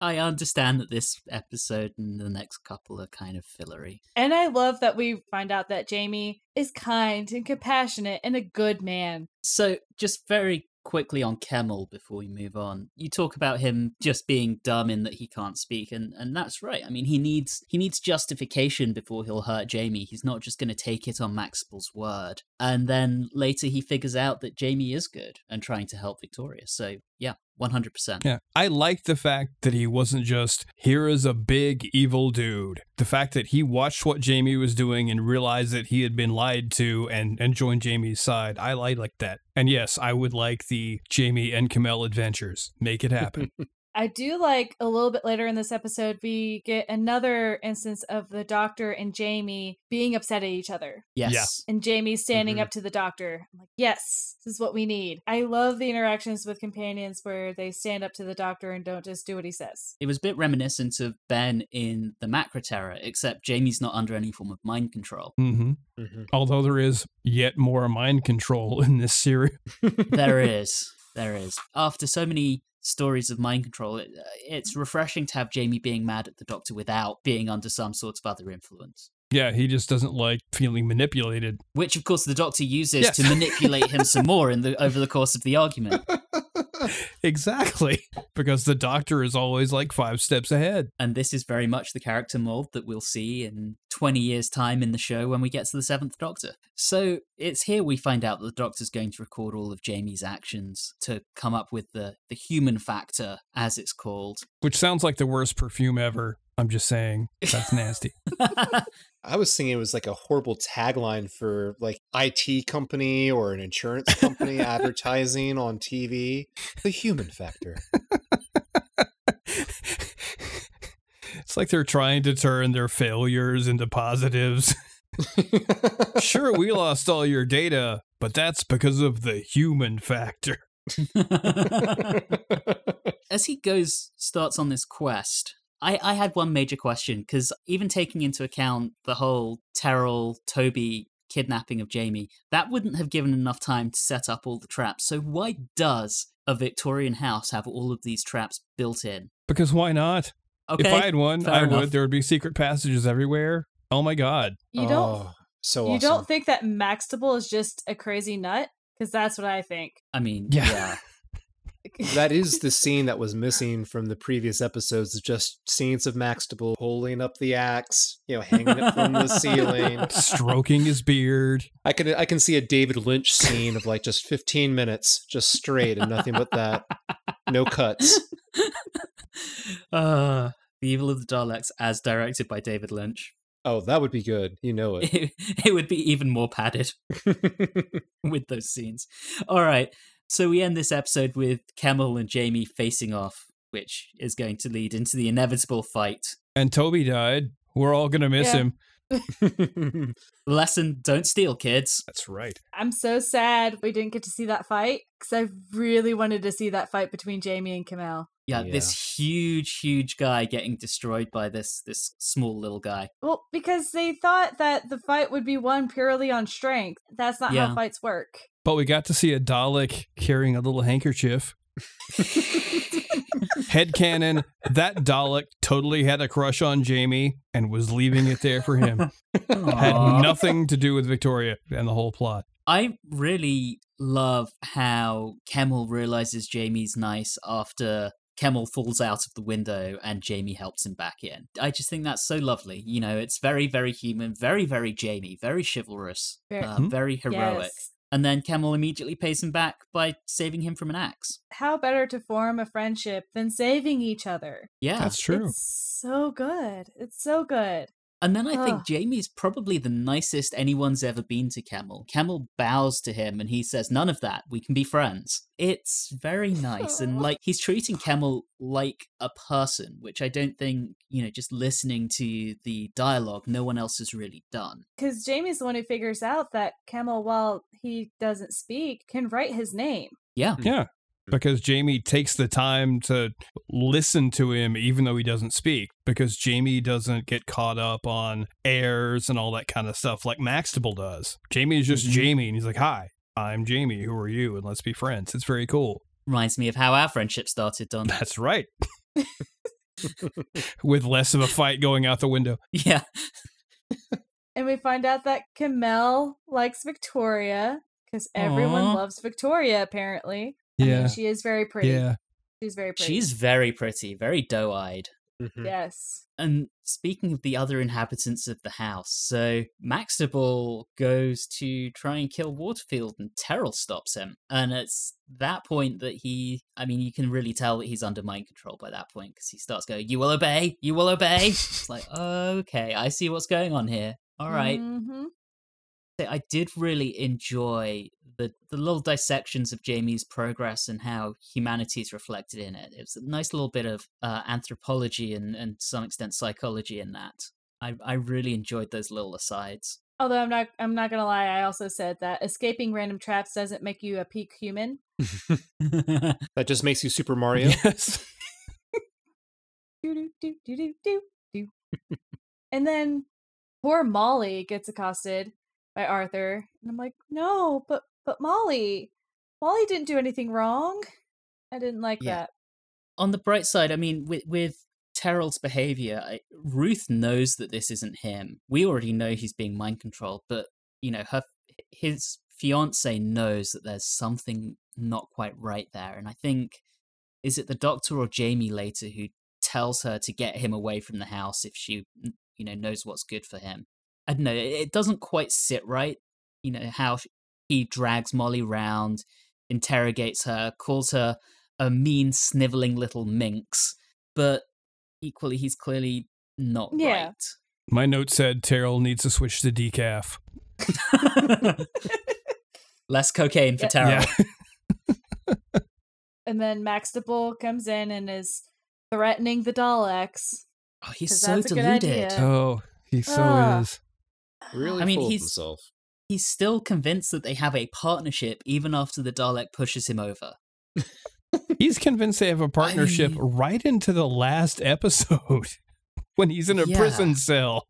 [SPEAKER 4] I understand that this episode and the next couple are kind of fillery.
[SPEAKER 6] And I love that we find out that Jamie is kind and compassionate and a good man.
[SPEAKER 4] So just very quickly on Kemel before we move on. You talk about him just being dumb in that he can't speak and and that's right. I mean, he needs he needs justification before he'll hurt Jamie. He's not just going to take it on Maxwell's word. And then later he figures out that Jamie is good and trying to help Victoria. So, yeah, 100%.
[SPEAKER 5] Yeah. I like the fact that he wasn't just, here is a big evil dude. The fact that he watched what Jamie was doing and realized that he had been lied to and, and joined Jamie's side. I, I like that. And yes, I would like the Jamie and Kamel adventures. Make it happen.
[SPEAKER 6] I do like a little bit later in this episode, we get another instance of the doctor and Jamie being upset at each other.
[SPEAKER 4] Yes.
[SPEAKER 6] And Jamie standing
[SPEAKER 7] Mhm.
[SPEAKER 6] up to the doctor. I'm like, yes, this is what we need. I love the interactions with companions where they stand up to the doctor and don't just do what he says.
[SPEAKER 4] It was a bit reminiscent of Ben in the Macra Terror, except Jamie's not under any form of mind control.
[SPEAKER 5] hmm
[SPEAKER 7] Mhm.
[SPEAKER 5] Although there is yet more mind control in this series.
[SPEAKER 4] there is. There is. After so many stories of mind control, it, uh, it's refreshing to have Jamie being mad at the Doctor without being under some sort of other influence.
[SPEAKER 5] Yeah, he just doesn't like feeling manipulated.
[SPEAKER 4] Which, of course, the Doctor uses
[SPEAKER 5] Yes.
[SPEAKER 4] to manipulate him some more in the over the course of the argument.
[SPEAKER 5] exactly. Because the doctor is always like five steps ahead.
[SPEAKER 4] And this is very much the character mold that we'll see in 20 years' time in the show when we get to the Seventh Doctor. So it's here we find out that the Doctor's going to record all of Jamie's actions to come up with the, the human factor, as it's called.
[SPEAKER 5] Which sounds like the worst perfume ever. I'm just saying. That's nasty.
[SPEAKER 7] I was thinking it was like a horrible tagline for like IT company or an insurance company advertising on TV. The human factor.
[SPEAKER 5] it's like they're trying to turn their failures into positives. sure, we lost all your data, but that's because of the human factor.
[SPEAKER 4] As he goes, starts on this quest, I, I had one major question because even taking into account the whole Terrall Toby kidnapping of Jamie, that wouldn't have given enough time to set up all the traps. So why does a Victorian house have all of these traps built in?
[SPEAKER 5] Because why not?
[SPEAKER 4] Okay,
[SPEAKER 5] if I had one, I
[SPEAKER 4] enough.
[SPEAKER 5] would. There would be secret passages everywhere. Oh my god.
[SPEAKER 6] You oh, don't
[SPEAKER 7] Oh, so
[SPEAKER 6] you
[SPEAKER 7] awesome.
[SPEAKER 6] don't think that Maxtible is just a crazy nut? Because that's what I think.
[SPEAKER 4] I mean,
[SPEAKER 5] Yeah.
[SPEAKER 4] yeah.
[SPEAKER 7] that is the scene that was missing from the previous episodes just scenes of Maxtible pulling up the axe, you know, hanging it from the ceiling.
[SPEAKER 5] Stroking his beard.
[SPEAKER 7] I can I can see a David Lynch scene of like just 15 minutes, just straight and nothing but that. No cuts.
[SPEAKER 4] uh, the Evil of the Daleks, as directed by David Lynch.
[SPEAKER 7] Oh, that would be good. You know it.
[SPEAKER 4] It, it would be even more padded. with those scenes. All right. So we end this episode with Kemel and Jamie facing off, which is going to lead into the inevitable fight.
[SPEAKER 5] And Toby died. We're all gonna miss
[SPEAKER 6] Yeah.
[SPEAKER 5] him.
[SPEAKER 4] Lesson don't steal, kids.
[SPEAKER 5] That's right.
[SPEAKER 6] I'm so sad we didn't get to see that fight because I really wanted to see that fight between Jamie and Kamel.
[SPEAKER 4] Yeah, this huge, huge guy getting destroyed by this this small little guy.
[SPEAKER 6] Well, because they thought that the fight would be won purely on strength. That's not
[SPEAKER 4] Yeah.
[SPEAKER 6] how fights work.
[SPEAKER 5] But we got to see a Dalek carrying a little handkerchief. Head Headcanon, that Dalek totally had a crush on Jamie and was leaving it there for him. Had nothing to do with Victoria and the whole plot.
[SPEAKER 4] I really love how Kemel realizes Jamie's nice after Kemel falls out of the window and Jamie helps him back in. I just think that's so lovely. You know, it's very, very human, very, very Jamie, very chivalrous,
[SPEAKER 6] Very-
[SPEAKER 4] uh,
[SPEAKER 5] Hmm?
[SPEAKER 4] very heroic.
[SPEAKER 6] Yes.
[SPEAKER 4] And then Kemel immediately pays him back by saving him from an axe.
[SPEAKER 6] How better to form a friendship than saving each other?
[SPEAKER 4] Yeah.
[SPEAKER 5] That's true.
[SPEAKER 6] It's so good. It's so good.
[SPEAKER 4] And then I think Jamie's probably the nicest anyone's ever been to Kemel. Kemel bows to him and he says, None of that. We can be friends. It's very nice. And like he's treating Kemel like a person, which I don't think, you know, just listening to the dialogue, no one else has really done.
[SPEAKER 6] Because Jamie's the one who figures out that Kemel, while he doesn't speak, can write his name.
[SPEAKER 4] Yeah.
[SPEAKER 5] Yeah. Because Jamie takes the time to listen to him even though he doesn't speak. Because Jamie doesn't get caught up on airs and all that kind of stuff like Maxtible does. Jamie is just
[SPEAKER 4] Mhm.
[SPEAKER 5] Jamie and he's like, Hi, I'm Jamie. Who are you? And let's be friends. It's very cool.
[SPEAKER 4] Reminds me of how our friendship started, Don.
[SPEAKER 5] That's right. With less of a fight going out the window.
[SPEAKER 4] yeah.
[SPEAKER 6] And we find out that Kemel likes Victoria because everyone
[SPEAKER 4] Aw.
[SPEAKER 6] loves Victoria, apparently. I mean,
[SPEAKER 5] Yeah.
[SPEAKER 6] she is very pretty.
[SPEAKER 5] Yeah.
[SPEAKER 6] She's very pretty.
[SPEAKER 4] She's very pretty, very doe eyed.
[SPEAKER 7] Mhm.
[SPEAKER 6] Yes.
[SPEAKER 4] And speaking of the other inhabitants of the house, so Maxtible goes to try and kill Waterfield, and Terrall stops him. And it's that point that he, I mean, you can really tell that he's under mind control by that point because he starts going, You will obey, you will obey. it's like, okay, I see what's going on here. All right.
[SPEAKER 6] hmm
[SPEAKER 4] I did really enjoy the, the little dissections of Jamie's progress and how humanity is reflected in it. It was a nice little bit of uh, anthropology and, and to some extent psychology in that. I, I really enjoyed those little asides.
[SPEAKER 6] Although I'm not, I'm not gonna lie. I also said that escaping random traps doesn't make you a peak human.
[SPEAKER 7] That just makes you Super Mario.
[SPEAKER 5] Yes.
[SPEAKER 6] Do do do do do do do. and then poor Molly gets accosted by Arthur, and I'm like, no, but but Molly, Molly didn't do anything wrong. I didn't like
[SPEAKER 4] Yeah.
[SPEAKER 6] that.
[SPEAKER 4] On the bright side, I mean, with, with Terrall's behavior, I, Ruth knows that this isn't him. We already know he's being mind controlled, but, you know, her his fiance knows that there's something not quite right there. And I think, is it the doctor or Jamie later who tells her to get him away from the house if she, you know, knows what's good for him? I don't know. It, doesn't quite sit right. You know, how he drags Molly round, interrogates her, calls her a mean, sniveling little minx, but equally, he's clearly not
[SPEAKER 6] Yeah.
[SPEAKER 5] My note said Terrall needs to switch to decaf.
[SPEAKER 4] Less cocaine for
[SPEAKER 6] Yeah.
[SPEAKER 4] Terrall.
[SPEAKER 5] Yeah.
[SPEAKER 6] And then Maxtible comes in and is threatening the Daleks.
[SPEAKER 4] Oh, he's so
[SPEAKER 6] good
[SPEAKER 4] deluded.
[SPEAKER 5] Oh, he so
[SPEAKER 6] Ah.
[SPEAKER 5] is.
[SPEAKER 7] Really
[SPEAKER 4] I mean,
[SPEAKER 7] full
[SPEAKER 4] he's-
[SPEAKER 7] himself.
[SPEAKER 4] He's still convinced that they have a partnership even after the Dalek pushes him over.
[SPEAKER 5] He's convinced they have a partnership
[SPEAKER 4] I-
[SPEAKER 5] right into the last episode when he's in a
[SPEAKER 4] Yeah.
[SPEAKER 5] prison cell.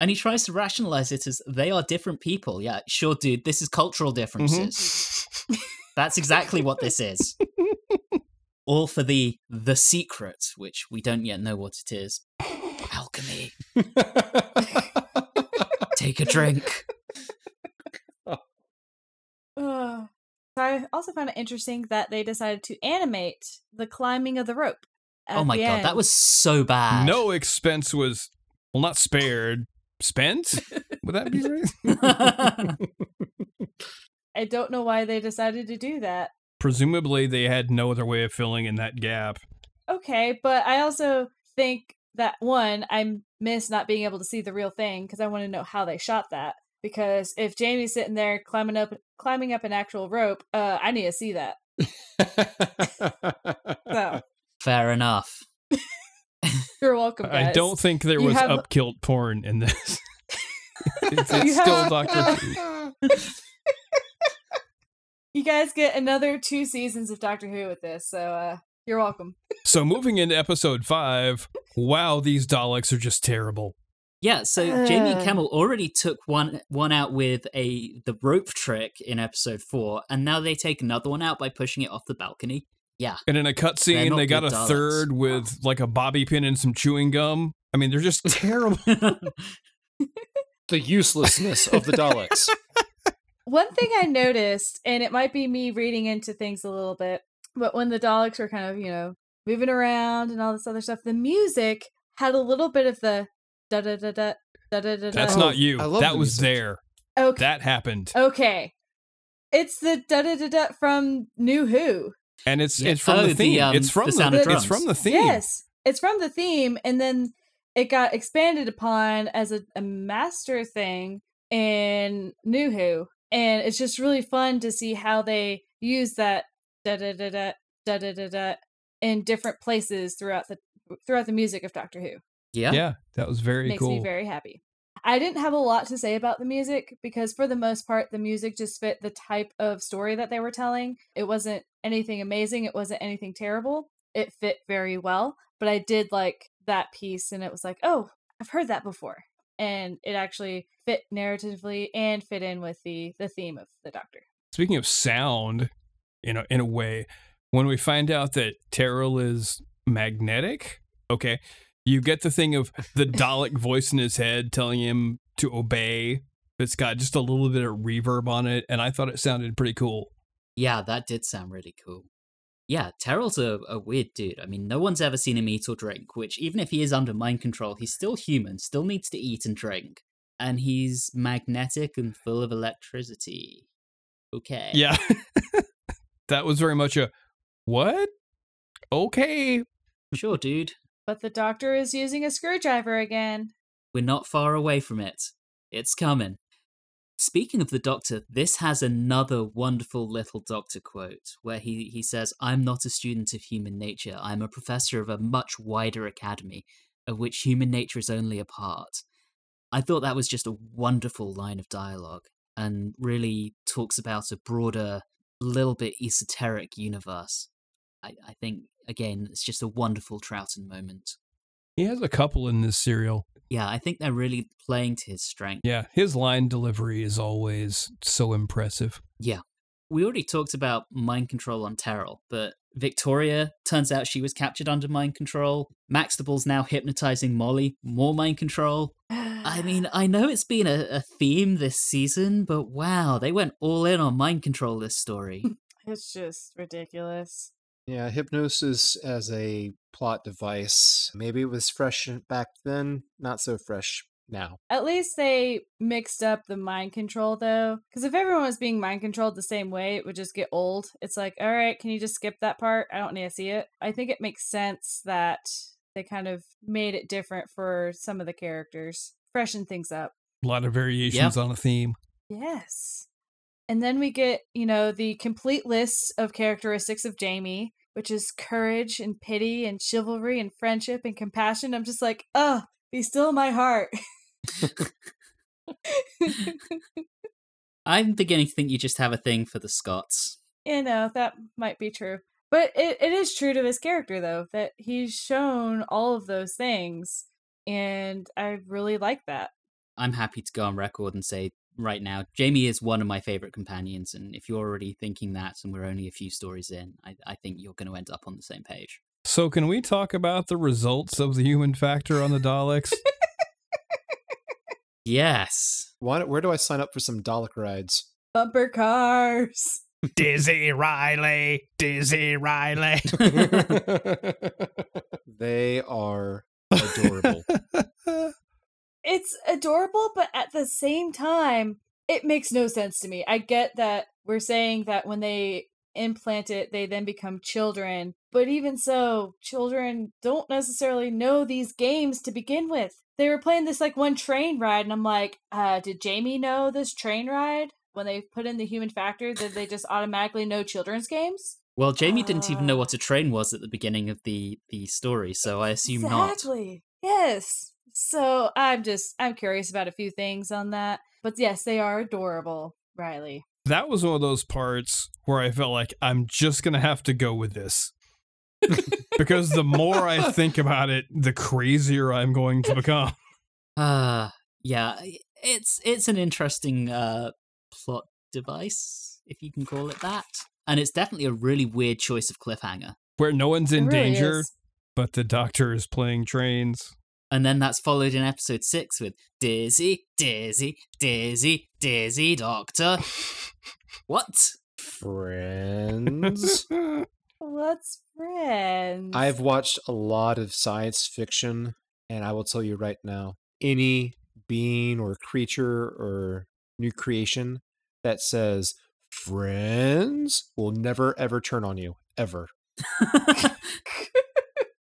[SPEAKER 4] And he tries to rationalize it as they are different people. Yeah, sure, dude, this is cultural mm-hmm. differences. That's exactly what this is. All for the the secret, which we don't yet know what it is. Alchemy. Take a drink.
[SPEAKER 6] Ugh. So I also found it interesting that they decided to animate the climbing of the rope.
[SPEAKER 4] oh my
[SPEAKER 6] the
[SPEAKER 4] god, that was so bad.
[SPEAKER 5] no expense was, well, not spared. Spent? Would that be right?
[SPEAKER 6] I don't know why they decided to do that.
[SPEAKER 5] Presumably, they had no other way of filling in that gap.
[SPEAKER 6] Okay, but I also think that one, I miss not being able to see the real thing because I want to know how they shot that. Because if Jamie's sitting there climbing up, climbing up an actual rope, uh, I need to see that. So
[SPEAKER 4] Fair enough.
[SPEAKER 6] you're welcome, guys.
[SPEAKER 5] I don't think there
[SPEAKER 6] You
[SPEAKER 5] was
[SPEAKER 6] have-
[SPEAKER 5] upkilt porn in this. it's it's still
[SPEAKER 6] have-
[SPEAKER 5] Doctor Who.
[SPEAKER 6] You guys get another two seasons of Doctor Who with this, so uh, You're welcome.
[SPEAKER 5] So moving into episode five, wow, these Daleks are just terrible.
[SPEAKER 4] Yeah, so Jamie
[SPEAKER 6] Uh.
[SPEAKER 4] Kemel already took one one out with a the rope trick in episode four, and now they take another one out by pushing it off the balcony. Yeah,
[SPEAKER 5] And in a
[SPEAKER 4] They're
[SPEAKER 5] cutscene, they got a
[SPEAKER 4] good
[SPEAKER 5] third with like a bobby pin and some chewing gum. I mean, they're just terrible.
[SPEAKER 7] The uselessness of the Daleks.
[SPEAKER 6] One thing I noticed, and it might be me reading into things a little bit, but when the Daleks were kind of, you know, moving around and all this other stuff, the music had a little bit of the da da da da da da da.
[SPEAKER 5] That's not you. That was there.
[SPEAKER 6] Okay.
[SPEAKER 5] That happened.
[SPEAKER 6] Okay. It's the da da da da from New Who.
[SPEAKER 5] And it's it's from
[SPEAKER 4] oh,
[SPEAKER 5] the theme.
[SPEAKER 4] The, um,
[SPEAKER 5] it's from
[SPEAKER 4] the, sound the,
[SPEAKER 5] of
[SPEAKER 4] drums.
[SPEAKER 5] It's from the theme.
[SPEAKER 6] Yes, it's from the theme, and then it got expanded upon as a, a master thing in New Who, and it's just really fun to see how they use that da da da da da da da in different places throughout the throughout the music of Doctor Who
[SPEAKER 4] yeah,
[SPEAKER 5] Yeah, that was very
[SPEAKER 6] Makes
[SPEAKER 5] cool.
[SPEAKER 6] me very happy. I didn't have a lot to say about the music because for the most part the music just fit the type of story that they were telling. It wasn't anything amazing, it wasn't anything terrible. It fit very well, but I did like that piece and it was like, "Oh, I've heard that before." And it actually fit narratively and fit in with the the theme of the Doctor.
[SPEAKER 5] Speaking of sound, you know, in a way, when we find out that Terrall is magnetic, okay, you get the thing of the Dalek voice in his head telling him to obey. It's got just a little bit of reverb on it, and I thought it sounded pretty cool.
[SPEAKER 4] yeah, that did sound really cool. Yeah, Terrall's a, a weird dude. I mean, no one's ever seen him eat or drink, which even if he is under mind control, he's still human, still needs to eat and drink. And he's magnetic and full of electricity. Okay.
[SPEAKER 5] Yeah. that was very much a what? Okay.
[SPEAKER 4] Sure, dude.
[SPEAKER 6] But the Doctor is using a screwdriver again.
[SPEAKER 4] We're not far away from it. It's coming. Speaking of the Doctor, this has another wonderful little Doctor quote where he, he says, I'm not a student of human nature. I'm a professor of a much wider academy, of which human nature is only a part. I thought that was just a wonderful line of dialogue and really talks about a broader, little bit esoteric universe. I, I think, again, it's just a wonderful Troughton moment.
[SPEAKER 5] He has a couple in this serial.
[SPEAKER 4] Yeah, I think they're really playing to his strength.
[SPEAKER 5] Yeah, his line delivery is always so impressive. Yeah.
[SPEAKER 4] We already talked about mind control on Terrall, but Victoria turns out she was captured under mind control. Maxtible's now hypnotizing Molly, more mind control. I mean, I know it's been a, a theme this season, but wow, they went all in on mind control this story.
[SPEAKER 6] it's just ridiculous.
[SPEAKER 7] Yeah, hypnosis as a plot device. Maybe it was fresh back then, not so fresh now.
[SPEAKER 6] At least they mixed up the mind control though. Because if everyone was being mind controlled the same way, it would just get old. It's like, all right, can you just skip that part? I don't need to see it. I think it makes sense that they kind of made it different for some of the characters, freshen things up.
[SPEAKER 5] A lot of variations on a theme.
[SPEAKER 6] Yes. And then we get, you know, the complete list of characteristics of Jamie, which is courage and pity and chivalry and friendship and compassion. I'm just like, oh, be still my heart.
[SPEAKER 4] I'm beginning to think you just have a thing for the Scots.
[SPEAKER 6] you know, that might be true. But it, it is true to his character, though, that he's shown all of those things. And I really like that.
[SPEAKER 4] I'm happy to go on record and say right now, Jamie is one of my favorite companions. And if you're already thinking that and we're only a few stories in, I, I think you're going to end up on the same page.
[SPEAKER 5] So, can we talk about the results of the human factor on the Daleks?
[SPEAKER 4] Yes.
[SPEAKER 7] Why, where do I sign up for some Dalek rides?
[SPEAKER 6] Bumper cars.
[SPEAKER 5] Dizzy Riley, Dizzy Riley.
[SPEAKER 7] they are adorable.
[SPEAKER 6] It's adorable, but at the same time, it makes no sense to me. I get that we're saying that when they implant it, they then become children. But even so, children don't necessarily know these games to begin with. They were playing this like one train ride, and I'm like, uh, did Jamie know this train ride? When they put in the human factor, did they just automatically know children's games?
[SPEAKER 4] Well, Jamie didn't even know
[SPEAKER 6] Ah.
[SPEAKER 4] what a train was at the beginning of the, the story, so I assume not.
[SPEAKER 6] Exactly. Yes. So I'm just I'm curious about a few things on that. But yes, they are adorable, Riley.
[SPEAKER 5] that was one of those parts where I felt like I'm just going to have to go with this. because the more I think about it, the crazier I'm going to become.
[SPEAKER 4] Uh yeah, it's it's an interesting uh plot device, if you can call it that. And it's definitely a really weird choice of cliffhanger.
[SPEAKER 5] Where no one's in
[SPEAKER 6] really
[SPEAKER 5] danger,
[SPEAKER 6] is.
[SPEAKER 5] but the doctor is playing trains.
[SPEAKER 4] And then that's followed in episode six with Dizzy, Dizzy, Dizzy, Dizzy Doctor. what?
[SPEAKER 7] Friends.
[SPEAKER 6] What's friends?
[SPEAKER 7] I've watched a lot of science fiction, and I will tell you right now any being or creature or new creation that says friends will never ever turn on you, ever.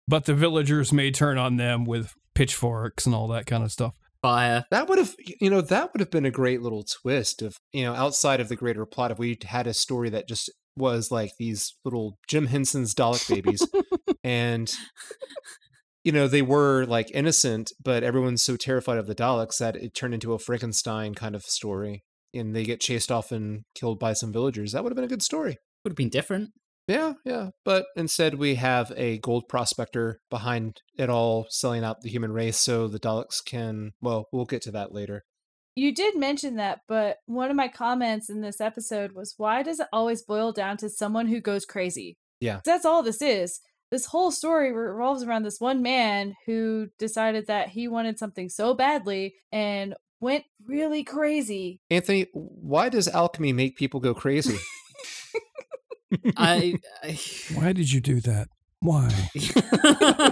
[SPEAKER 5] but the villagers may turn on them with pitchforks and all that kind of stuff.
[SPEAKER 4] Fire.
[SPEAKER 7] That would have, you know, that would have been a great little twist if, you know, outside of the greater plot, if we had a story that just was like these little Jim Henson's Dalek babies and you know they were like innocent but everyone's so terrified of the daleks that it turned into a frankenstein kind of story and they get chased off and killed by some villagers that would have been a good story
[SPEAKER 4] Would have been different.
[SPEAKER 7] Yeah yeah but instead we have a gold prospector behind it all selling out the human race so the daleks can well we'll get to that later
[SPEAKER 6] You did mention that, but one of my comments in this episode was why does it always boil down to someone who goes crazy?
[SPEAKER 7] Yeah.
[SPEAKER 6] That's all this is. This whole story revolves around this one man who decided that he wanted something so badly and went really crazy.
[SPEAKER 7] anthony why does alchemy make people go crazy
[SPEAKER 4] I, I
[SPEAKER 5] Why did you do that? Why?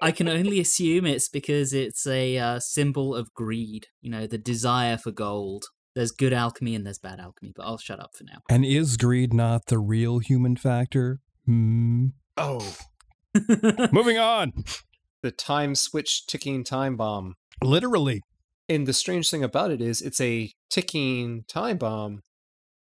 [SPEAKER 4] I can only assume it's because it's a uh, symbol of greed. You know, the desire for gold. There's good alchemy and there's bad alchemy, but I'll shut up for now.
[SPEAKER 5] And is greed not the real human factor? Hmm.
[SPEAKER 7] oh
[SPEAKER 5] Moving on.
[SPEAKER 7] the time switch ticking time bomb
[SPEAKER 5] Literally.
[SPEAKER 7] And the strange thing about it is it's a ticking time bomb,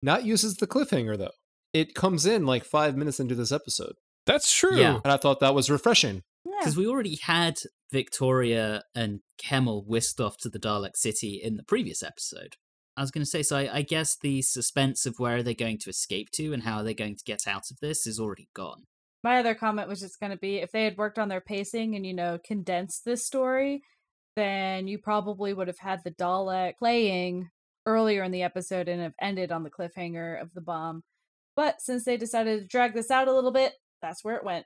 [SPEAKER 7] not uses the cliffhanger though. It comes in like five minutes into this episode.
[SPEAKER 5] That's true.
[SPEAKER 4] Yeah.
[SPEAKER 7] And I thought that was refreshing.
[SPEAKER 6] Yeah.
[SPEAKER 4] Because we already had Victoria and Kemel whisked off to the Dalek City in the previous episode. I was going to say, so I, I guess the suspense of where are they're going to escape to and how are they're going to get out of this is already gone.
[SPEAKER 6] My other comment was just going to be if they had worked on their pacing and, you know, condensed this story, then you probably would have had the Dalek playing earlier in the episode and have ended on the cliffhanger of the bomb. But since they decided to drag this out a little bit, that's where it went.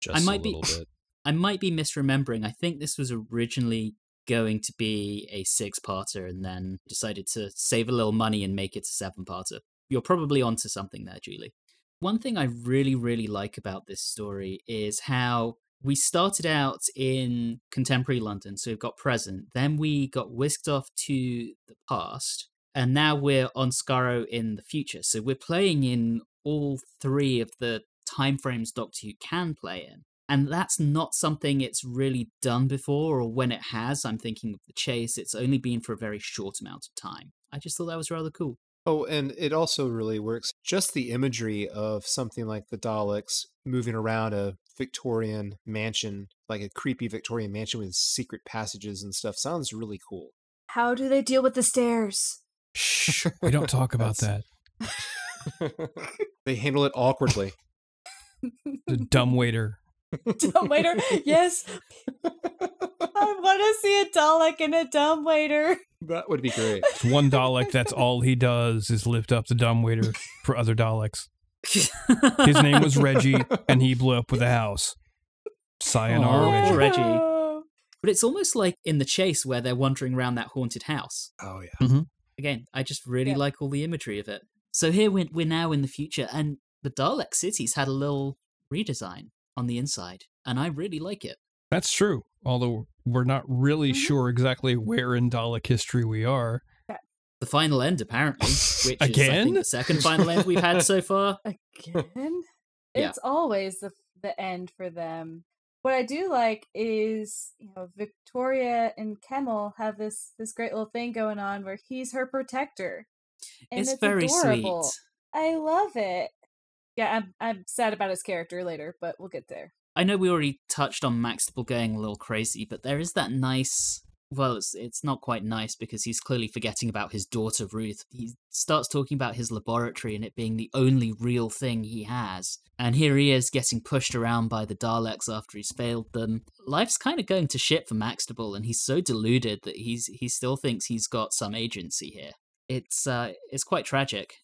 [SPEAKER 7] Just
[SPEAKER 4] might
[SPEAKER 7] a
[SPEAKER 4] be-
[SPEAKER 7] bit.
[SPEAKER 4] I might be misremembering. I think this was originally going to be a six parter and then decided to save a little money and make it a seven parter. You're probably onto something there, Julie. One thing I really, really like about this story is how we started out in contemporary London, so we've got present, then we got whisked off to the past, and now we're on Skaro in the future. So we're playing in all three of the time frames Doctor Who can play in. And that's not something it's really done before, or when it has, I'm thinking of the chase, it's only been for a very short amount of time. I just thought that was rather cool.
[SPEAKER 7] Oh, and it also really works. Just the imagery of something like the Daleks moving around a Victorian mansion, like a creepy Victorian mansion with secret passages and stuff, sounds really cool.
[SPEAKER 6] How do they deal with the stairs?
[SPEAKER 5] Shh. We don't talk about that.
[SPEAKER 7] they handle it awkwardly.
[SPEAKER 5] The dumb waiter.
[SPEAKER 6] Dumb waiter. yes. I want to see a Dalek and a dumb waiter.
[SPEAKER 7] that would be great.
[SPEAKER 5] It's one Dalek, that's all he does is lift up the dumb waiter for other Daleks. His name was Reggie, and he blew up with a house. Sayonara,
[SPEAKER 4] Aw.
[SPEAKER 5] Reggie.
[SPEAKER 4] Reggie.
[SPEAKER 6] Oh.
[SPEAKER 4] But it's almost like in the chase where they're wandering around that haunted house.
[SPEAKER 7] Oh yeah. Mm-hmm.
[SPEAKER 4] Again, I just really
[SPEAKER 6] Yeah.
[SPEAKER 4] like all the imagery of it. So here we're, we're now in the future, and the Dalek cities had a little redesign on the inside, and I really like it.
[SPEAKER 5] That's true. Although we're not really
[SPEAKER 6] Mhm.
[SPEAKER 5] sure exactly where in Dalek history we are.
[SPEAKER 4] The final end, apparently, which is
[SPEAKER 5] Again?
[SPEAKER 4] think the second final end we've had so far.
[SPEAKER 6] Again?
[SPEAKER 4] Yeah.
[SPEAKER 6] It's always the the end for them. What I do like is, you know, Victoria and Kemel have this this great little thing going on where he's her protector. And
[SPEAKER 4] it's,
[SPEAKER 6] it's,
[SPEAKER 4] very
[SPEAKER 6] adorable.
[SPEAKER 4] sweet.
[SPEAKER 6] I love it. Yeah, I'm I'm sad about his character later, but we'll get there.
[SPEAKER 4] I know we already touched on Maxtible going a little crazy, but there is that nice well, it's it's not quite nice because he's clearly forgetting about his daughter Ruth. He starts talking about his laboratory and it being the only real thing he has. And here he is getting pushed around by the Daleks after he's failed them. Life's kind of going to shit for Maxtible, and he's so deluded that he's he still thinks he's got some agency here. It's uh it's quite tragic.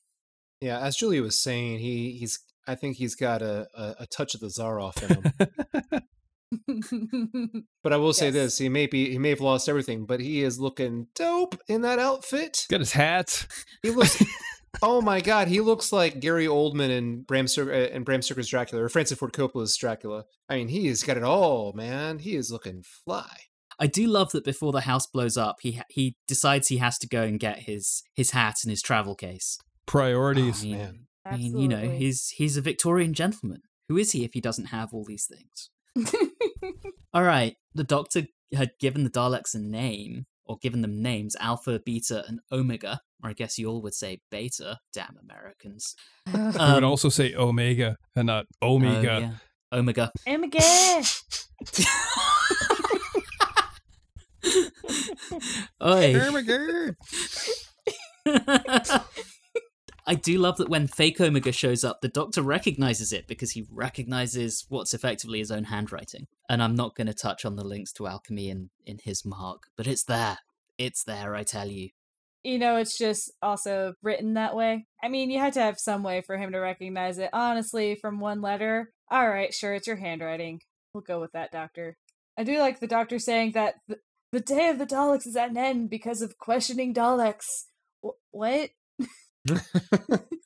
[SPEAKER 7] Yeah, as Julia was saying, he he's I think he's got a, a, a touch of the Zaroff in him. But I will say
[SPEAKER 6] Yes.
[SPEAKER 7] this: he may be he may have lost everything, but he is looking dope in that outfit.
[SPEAKER 5] Got his hat.
[SPEAKER 7] He looks. oh my god, he looks like Gary Oldman and Bram Stoker uh, and Bram Stoker's Dracula or Francis Ford Coppola's Dracula. I mean, he has got it all, man. He is looking fly.
[SPEAKER 4] I do love that before the house blows up, he he decides he has to go and get his his hat and his travel case.
[SPEAKER 5] Priorities.
[SPEAKER 4] I mean,
[SPEAKER 7] man.
[SPEAKER 4] I mean, you know, he's he's a Victorian gentleman. Who is he if he doesn't have all these things? All right, the doctor had given the Daleks a name, or given them names Alpha, Beta, and Omega. Or I guess you all would say Beta. Damn Americans.
[SPEAKER 5] We would
[SPEAKER 4] Um,
[SPEAKER 5] also say Omega and not
[SPEAKER 4] oh,
[SPEAKER 5] Omega.
[SPEAKER 4] yeah. Omega.
[SPEAKER 6] Amagain.
[SPEAKER 4] Oi.
[SPEAKER 5] Omega.
[SPEAKER 4] I do love that when fake Omega shows up, the Doctor recognizes it because he recognizes what's effectively his own handwriting. And I'm not going to touch on the links to alchemy in, in his mark, but it's there. It's there, I tell you.
[SPEAKER 6] you know, it's just also written that way. I mean, you had to have some way for him to recognize it. Honestly, from one letter, all right, sure, it's your handwriting. We'll go with that, Doctor. I do like the Doctor saying that the, the day of the Daleks is at an end because of questioning Daleks. Wh- what?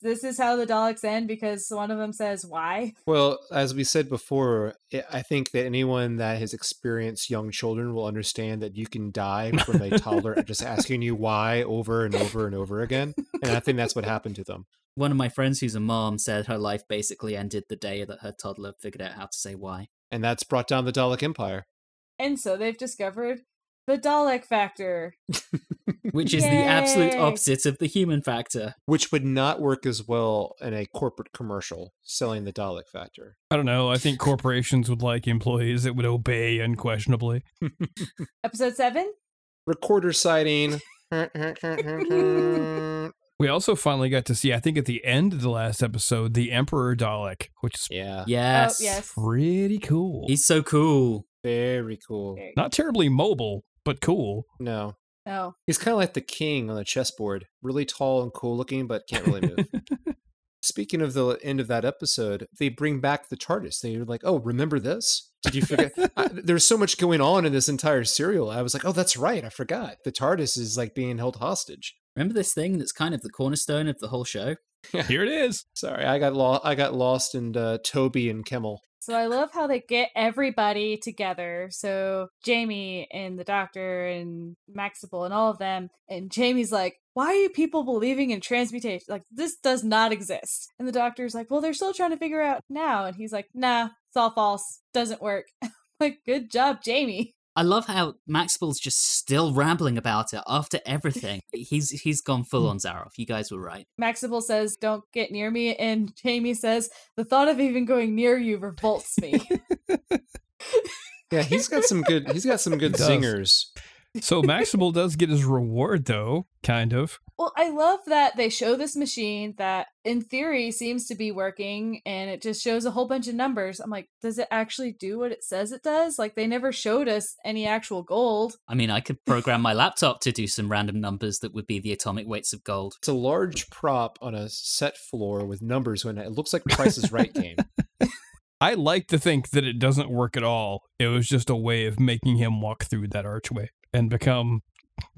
[SPEAKER 6] This is how the Daleks end because one of them says why.
[SPEAKER 7] Well, as we said before, I- I think that anyone that has experienced young children will understand that you can die from a toddler just asking you why over and over and over again. And I think that's what happened to them.
[SPEAKER 4] One of my friends who's a mom said her life basically ended the day that her toddler figured out how to say why.
[SPEAKER 7] And that's brought down the Dalek Empire.
[SPEAKER 6] And so they've discovered the Dalek factor.
[SPEAKER 4] Which is the absolute opposite of the human factor.
[SPEAKER 7] which would not work as well in a corporate commercial selling the Dalek factor.
[SPEAKER 5] I don't know. I think corporations would like employees that would obey unquestionably.
[SPEAKER 6] Episode 7?
[SPEAKER 7] Recorder sighting.
[SPEAKER 5] We also finally got to see, I think at the end of the last episode, the Emperor Dalek, which is
[SPEAKER 7] yeah,
[SPEAKER 4] Yes.
[SPEAKER 6] Oh, yes.
[SPEAKER 5] pretty cool.
[SPEAKER 4] He's so cool.
[SPEAKER 7] very cool.
[SPEAKER 5] Not terribly mobile, but cool.
[SPEAKER 7] No,
[SPEAKER 6] No.
[SPEAKER 7] he's kind of like the king on the chessboard. Really tall and cool looking, but can't really move. Speaking of the end of that episode, they bring back the TARDIS. They're like, "Oh, remember this? Did you forget?" I, there's so much going on in this entire serial. I was like, "Oh, that's right. I forgot. The TARDIS is like being held hostage."
[SPEAKER 4] Remember this thing that's kind of the cornerstone of the whole show?
[SPEAKER 5] Here it is.
[SPEAKER 7] Sorry, I got lost. I got lost in uh, Toby and Kemel.
[SPEAKER 6] So I love how they get everybody together. So Jamie and the doctor and Maxtible and all of them. And Jamie's like, why are you people believing in transmutation? Like, this does not exist. And the doctor's like, well, they're still trying to figure out now. And he's like, nah, it's all false. Doesn't work. like, good job, Jamie.
[SPEAKER 4] I love how Maxwell's just still rambling about it after everything. he's he's gone full hmm. on Zaroff. You guys were right.
[SPEAKER 6] Maxtible says, don't get near me. And Jamie says, the thought of even going near you revolts me.
[SPEAKER 7] Yeah, he's got some good. He's got some good
[SPEAKER 5] He does.
[SPEAKER 7] Zingers.
[SPEAKER 5] So Maxtible does get his reward, though, kind of.
[SPEAKER 6] Well, I love that they show this machine that, in theory, seems to be working and it just shows a whole bunch of numbers. I'm like, does it actually do what it says it does? Like, they never showed us any actual gold.
[SPEAKER 4] I mean, I could program my laptop to do some random numbers that would be the atomic weights of gold.
[SPEAKER 7] It's a large prop on a set floor with numbers in it. It looks like Price is Right game.
[SPEAKER 5] I like to think that it doesn't work at all. It was just a way of making him walk through that archway and become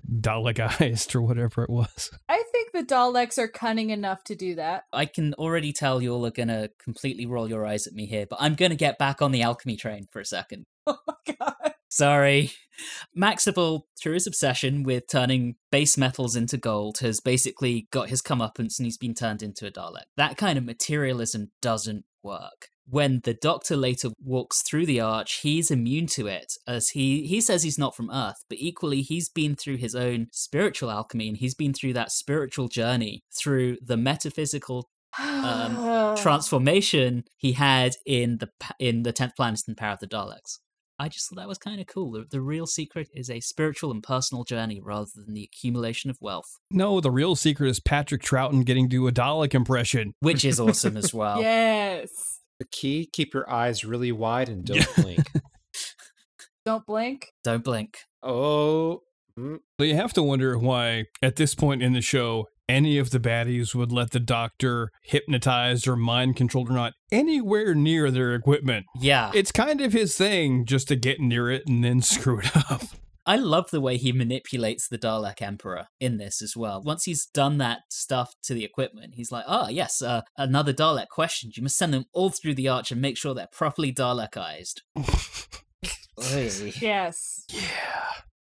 [SPEAKER 5] Dalekized or whatever it was.
[SPEAKER 6] I think the Daleks are cunning enough to do that.
[SPEAKER 4] I can already tell you all are going to completely roll your eyes at me here, but I'm going to get back on the alchemy train for a second.
[SPEAKER 6] Oh my god.
[SPEAKER 4] Sorry. Maxtible, through his obsession with turning base metals into gold, has basically got his comeuppance and he's been turned into a Dalek. That kind of materialism doesn't work. When the Doctor later walks through the arch, he's immune to it, as he, he says he's not from Earth, but equally he's been through his own spiritual alchemy and he's been through that spiritual journey through the metaphysical um, transformation he had in the in the tenth planet in Power of the Daleks. I just thought that was kind of cool. The, the real secret is a spiritual and personal journey rather than the accumulation of wealth,
[SPEAKER 5] No, the real secret is Patrick Troughton getting to do a Dalek impression.
[SPEAKER 4] which is awesome as well.
[SPEAKER 6] Yes.
[SPEAKER 7] The key: keep your eyes really wide and don't blink.
[SPEAKER 6] Don't blink.
[SPEAKER 4] Don't blink.
[SPEAKER 7] Oh, mm,
[SPEAKER 5] So you have to wonder why, at this point in the show, any of the baddies would let the doctor hypnotized or mind controlled or not anywhere near their equipment.
[SPEAKER 4] Yeah.
[SPEAKER 5] It's kind of his thing just to get near it and then screw it up.
[SPEAKER 4] I love the way he manipulates the Dalek Emperor in this as well. Once he's done that stuff to the equipment, he's like, oh, yes, uh, another Dalek questioned. You must send them all through the arch and make sure they're properly Dalekized.
[SPEAKER 6] yes. Yeah.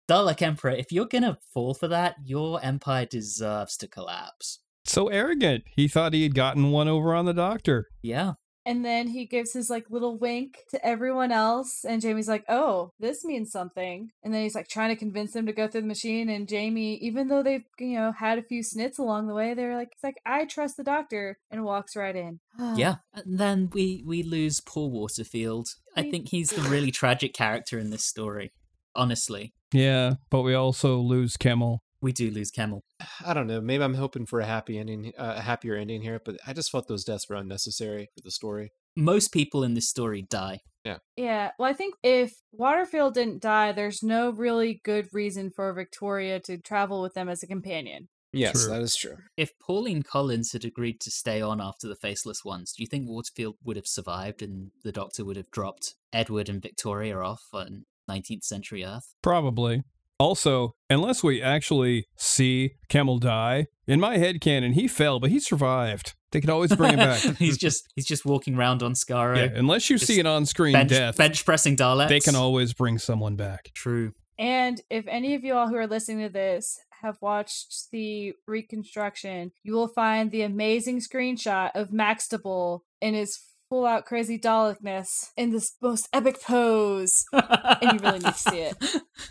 [SPEAKER 4] Dalek Emperor, if you're going to fall for that, your empire deserves to collapse.
[SPEAKER 5] So arrogant. He thought he had gotten one over on the doctor.
[SPEAKER 4] Yeah.
[SPEAKER 6] And then he gives his like little wink to everyone else, and Jamie's like, "Oh, this means something." And then he's like trying to convince them to go through the machine. And Jamie, even though they've you know had a few snits along the way, they're like, "It's like I trust the doctor," and walks right in.
[SPEAKER 4] Yeah. And then we, we lose Paul Waterfield. I think he's the really tragic character in this story. Honestly,
[SPEAKER 5] Yeah, but we also lose Kemel.
[SPEAKER 4] We do lose Kemel.
[SPEAKER 7] I don't know. Maybe I'm hoping for a happy ending, uh, a happier ending here, but I just felt those deaths were unnecessary for the story.
[SPEAKER 4] Most people in this story die.
[SPEAKER 6] Yeah. Yeah, well, I think if Waterfield didn't die, there's no really good reason for Victoria to travel with them as a companion.
[SPEAKER 7] Yes,
[SPEAKER 5] True.
[SPEAKER 7] that is true.
[SPEAKER 4] If Pauline Collins had agreed to stay on after the Faceless Ones, do you think Waterfield would have survived and the Doctor would have dropped Edward and Victoria off on 19th century Earth?
[SPEAKER 5] Probably. Also, unless we actually see Kemel die, in my head canon, he fell, but he survived. They could always bring him back.
[SPEAKER 4] he's just he's just walking around on Skaro,
[SPEAKER 5] yeah, unless you see
[SPEAKER 4] Just
[SPEAKER 5] an on-screen
[SPEAKER 4] bench,
[SPEAKER 5] death,
[SPEAKER 4] bench pressing Daleks.
[SPEAKER 5] they can always bring someone back.
[SPEAKER 4] True.
[SPEAKER 6] And if any of you all who are listening to this have watched the reconstruction, you will find the amazing screenshot of Maxtible in his full out crazy Dalekness in this most epic pose. And you really need to see it.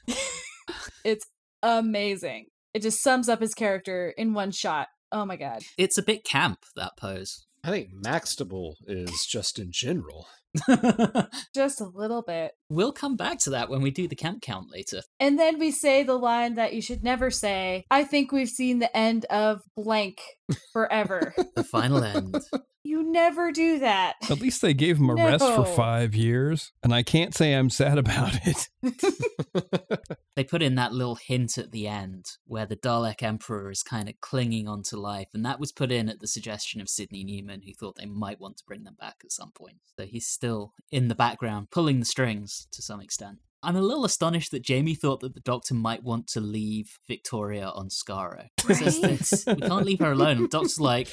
[SPEAKER 6] It's amazing. It just sums up his character in one shot. Oh my god.
[SPEAKER 4] It's a bit camp that pose.
[SPEAKER 7] I think Maxtible is just in general.
[SPEAKER 6] Just a little bit.
[SPEAKER 4] we'll come back to that when we do the camp count later.
[SPEAKER 6] And then we say the line that you should never say. I think we've seen the end of blank forever.
[SPEAKER 4] The final end.
[SPEAKER 6] you never do that.
[SPEAKER 5] At least they gave him a rest for five years, and I can't say I'm sad about it.
[SPEAKER 4] They put in that little hint at the end where the Dalek Emperor is kind of clinging onto life, and that was put in at the suggestion of Sidney Newman, who thought they might want to bring them back at some point. So he's still in the background, pulling the strings to some extent. I'm a little astonished that Jamie thought that the Doctor might want to leave Victoria on Skaro.
[SPEAKER 6] Right?
[SPEAKER 4] we can't leave her alone. The Doctor's like,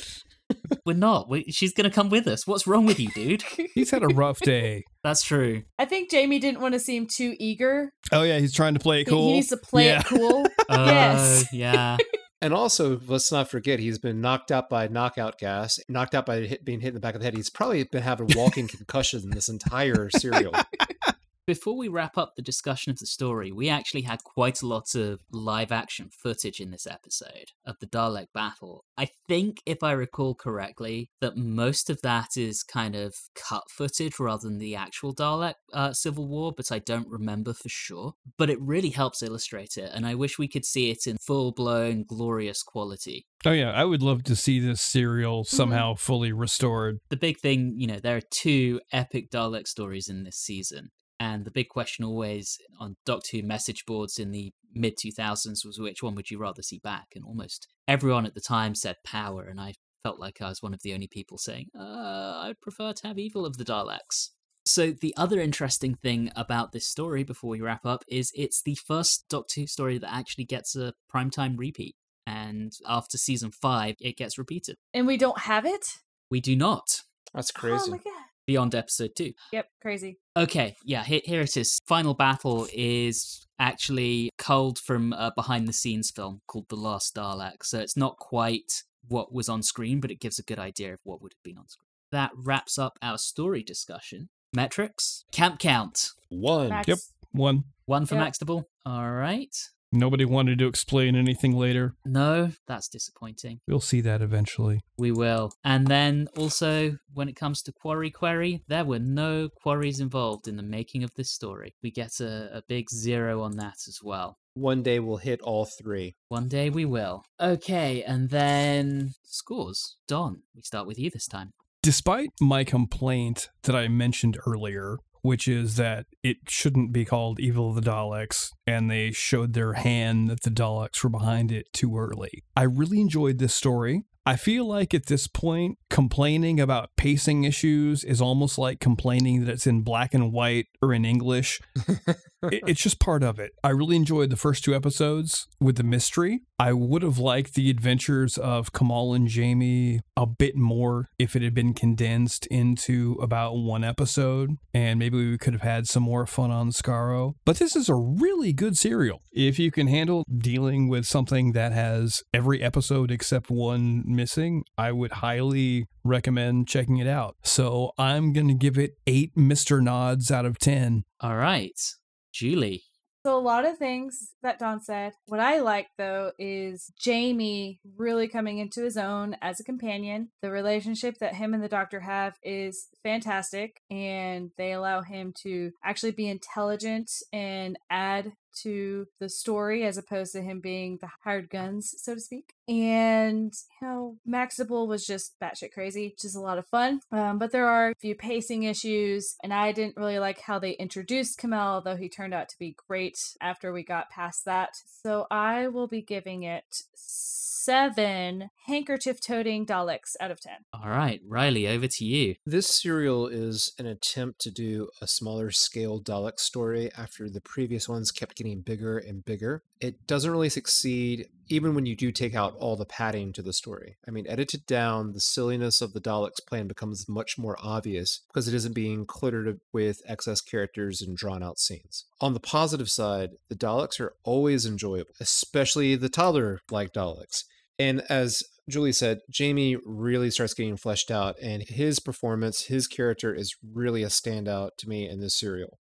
[SPEAKER 4] "We're not. We, she's going to come with us. What's wrong with you, dude?"
[SPEAKER 5] He's had a rough day.
[SPEAKER 4] That's true.
[SPEAKER 6] I think Jamie didn't want to seem too eager.
[SPEAKER 5] Oh yeah, he's trying to play it
[SPEAKER 6] He-
[SPEAKER 5] cool.
[SPEAKER 6] He needs to play
[SPEAKER 5] Yeah.
[SPEAKER 6] it cool.
[SPEAKER 4] Uh,
[SPEAKER 6] Yes.
[SPEAKER 4] Yeah.
[SPEAKER 7] And also, let's not forget, he's been knocked out by knockout gas, knocked out by hit, being hit in the back of the head. He's probably been having walking concussion this entire serial.
[SPEAKER 4] Before we wrap up the discussion of the story, we actually had quite a lot of live action footage in this episode of the Dalek battle. I think, if I recall correctly, that most of that is kind of cut footage rather than the actual Dalek uh, Civil War, but I don't remember for sure. But it really helps illustrate it, and I wish we could see it in full blown, glorious quality.
[SPEAKER 5] Oh yeah, I would love to see this serial somehow fully restored.
[SPEAKER 4] the big thing, you know, there are two epic Dalek stories in this season. And the big question always on Doctor Who message boards in the mid 2000s was which one would you rather see back? And almost everyone at the time said power. And I felt like I was one of the only people saying, uh, I'd prefer to have Evil of the Daleks. So, the other interesting thing about this story before we wrap up is it's the first Doctor Who story that actually gets a primetime repeat. And after season five, it gets repeated.
[SPEAKER 6] and we don't have it?
[SPEAKER 4] We do not
[SPEAKER 7] That's crazy.
[SPEAKER 6] Oh
[SPEAKER 7] crazy.
[SPEAKER 6] my god.
[SPEAKER 4] Beyond episode two.
[SPEAKER 6] Yep, crazy.
[SPEAKER 4] Okay, yeah, here, here it is. Final battle is actually culled from a behind the scenes film called The Last Dalek. So it's not quite what was on screen, but it gives a good idea of what would have been on screen. That wraps up our story discussion. Metrics, camp count.
[SPEAKER 7] One.
[SPEAKER 6] Max.
[SPEAKER 5] Yep. One.
[SPEAKER 4] One for
[SPEAKER 6] Yep.
[SPEAKER 4] Maxtible. All right.
[SPEAKER 5] Nobody wanted to explain anything later.
[SPEAKER 4] No, that's disappointing.
[SPEAKER 5] We'll see that eventually.
[SPEAKER 4] We will. And then also, when it comes to Quarry Query, there were no quarries involved in the making of this story. We get a, a big zero on that as well.
[SPEAKER 7] One day we'll hit all three.
[SPEAKER 4] One day we will. Okay, and then scores. Don, we start with you this time.
[SPEAKER 5] Despite my complaint that I mentioned earlier, which is that it shouldn't be called Evil of the Daleks, and they showed their hand that the Daleks were behind it too early. I really enjoyed this story. I feel like at this point, complaining about pacing issues is almost like complaining that it's in black and white or in English. It- it's just part of it. I really enjoyed the first two episodes with the mystery. I would have liked the adventures of Kemel and Jamie a bit more if it had been condensed into about one episode, and maybe we could have had some more fun on Skaro. But this is a really good serial. If you can handle dealing with something that has every episode except one missing, I would highly recommend checking it out. So I'm going to give it eight Mr. Nods out of 10.
[SPEAKER 4] All right, Julie.
[SPEAKER 6] So a lot of things that Don said. What I like though is Jamie really coming into his own as a companion. The relationship that him and the doctor have is fantastic and they allow him to actually be intelligent and add to the story as opposed to him being the hired guns, so to speak. And you know, Maxtible was just batshit crazy, which is a lot of fun. Um, but there are a few pacing issues, and I didn't really like how they introduced Kemel, though he turned out to be great after we got past that. So I will be giving it seven handkerchief toting Daleks out of ten.
[SPEAKER 4] All right, Riley, over to you.
[SPEAKER 7] This serial is an attempt to do a smaller scale Dalek story after the previous ones kept getting bigger and bigger. It doesn't really succeed even when you do take out all the padding to the story. I mean, edited down, the silliness of the Daleks plan becomes much more obvious because it isn't being cluttered with excess characters and drawn out scenes. On the positive side, the Daleks are always enjoyable, especially the toddler like Daleks. And as Julie said, Jamie really starts getting fleshed out, and his performance, his character is really a standout to me in this serial.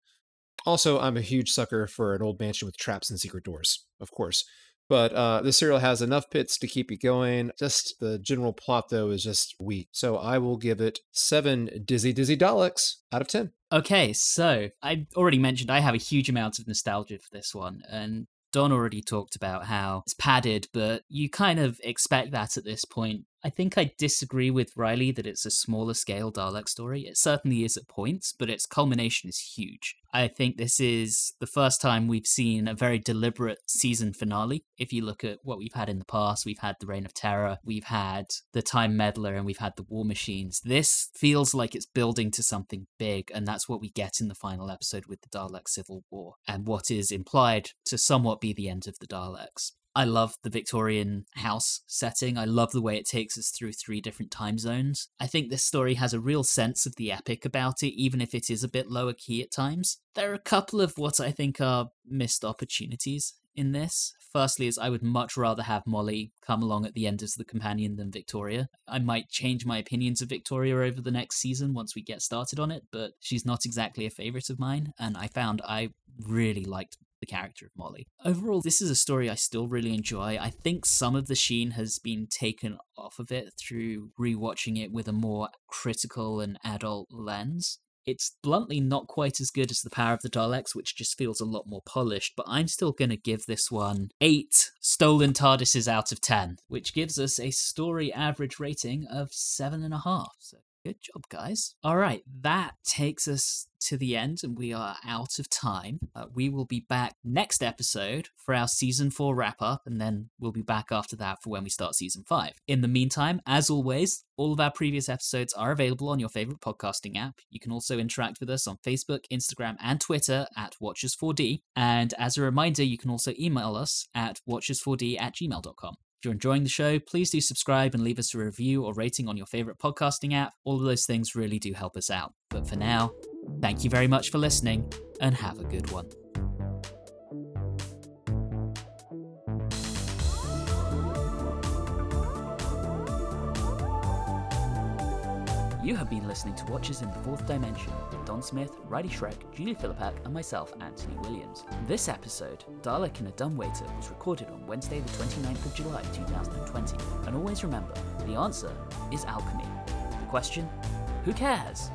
[SPEAKER 7] Also, I'm a huge sucker for an old mansion with traps and secret doors, of course. But uh, this serial has enough pits to keep you going. Just the general plot, though, is just weak. So I will give it seven dizzy, dizzy Daleks out of 10.
[SPEAKER 4] Okay, so I already mentioned I have a huge amount of nostalgia for this one, and Don already talked about how it's padded, but you kind of expect that at this point. I think I disagree with Riley that it's a smaller scale Dalek story. It certainly is at points, but its culmination is huge. I think this is the first time we've seen a very deliberate season finale. If you look at what we've had in the past, we've had the Reign of Terror, we've had the Time Meddler, and we've had the War Machines. This feels like it's building to something big, and that's what we get in the final episode with the Dalek Civil War, and what is implied to somewhat be the end of the Daleks. I love the Victorian house setting. I love the way it takes us through three different time zones. I think this story has a real sense of the epic about it, even if it is a bit lower key at times. There are a couple of what I think are missed opportunities in this. Firstly, is I would much rather have Molly come along at the end as the companion than Victoria. I might change my opinions of Victoria over the next season once we get started on it, but she's not exactly a favorite of mine, and I found I really liked the character of Molly. Overall, this is a story I still really enjoy. I think some of the sheen has been taken off of it through rewatching it with a more critical and adult lens. It's bluntly not quite as good as The Power of the Daleks, which just feels a lot more polished, but I'm still going to give this one 8 stolen TARDISes out of 10, which gives us a story average rating of 7.5. So Good job, guys. All right, that takes us to the end, and we are out of time. Uh, we will be back next episode for our season four wrap up, and then we'll be back after that for when we start season five. In the meantime, as always, all of our previous episodes are available on your favorite podcasting app. You can also interact with us on Facebook, Instagram, and Twitter at Watchers4D. And as a reminder, you can also email us at watchers4d at gmail.com. You're enjoying the show, please do subscribe and leave us a review or rating on your favorite podcasting app. All of those things really do help us out. But for now, thank you very much for listening and have a good one. You have been listening to Watchers in the Fourth Dimension with Don Smith, Riley Shrek, Julie Philippak, and myself, Anthony Williams. This episode, Dalek in a Dumbwaiter, was recorded on Wednesday, the 29th of July 2020. And always remember, the answer is alchemy. The question? Who cares?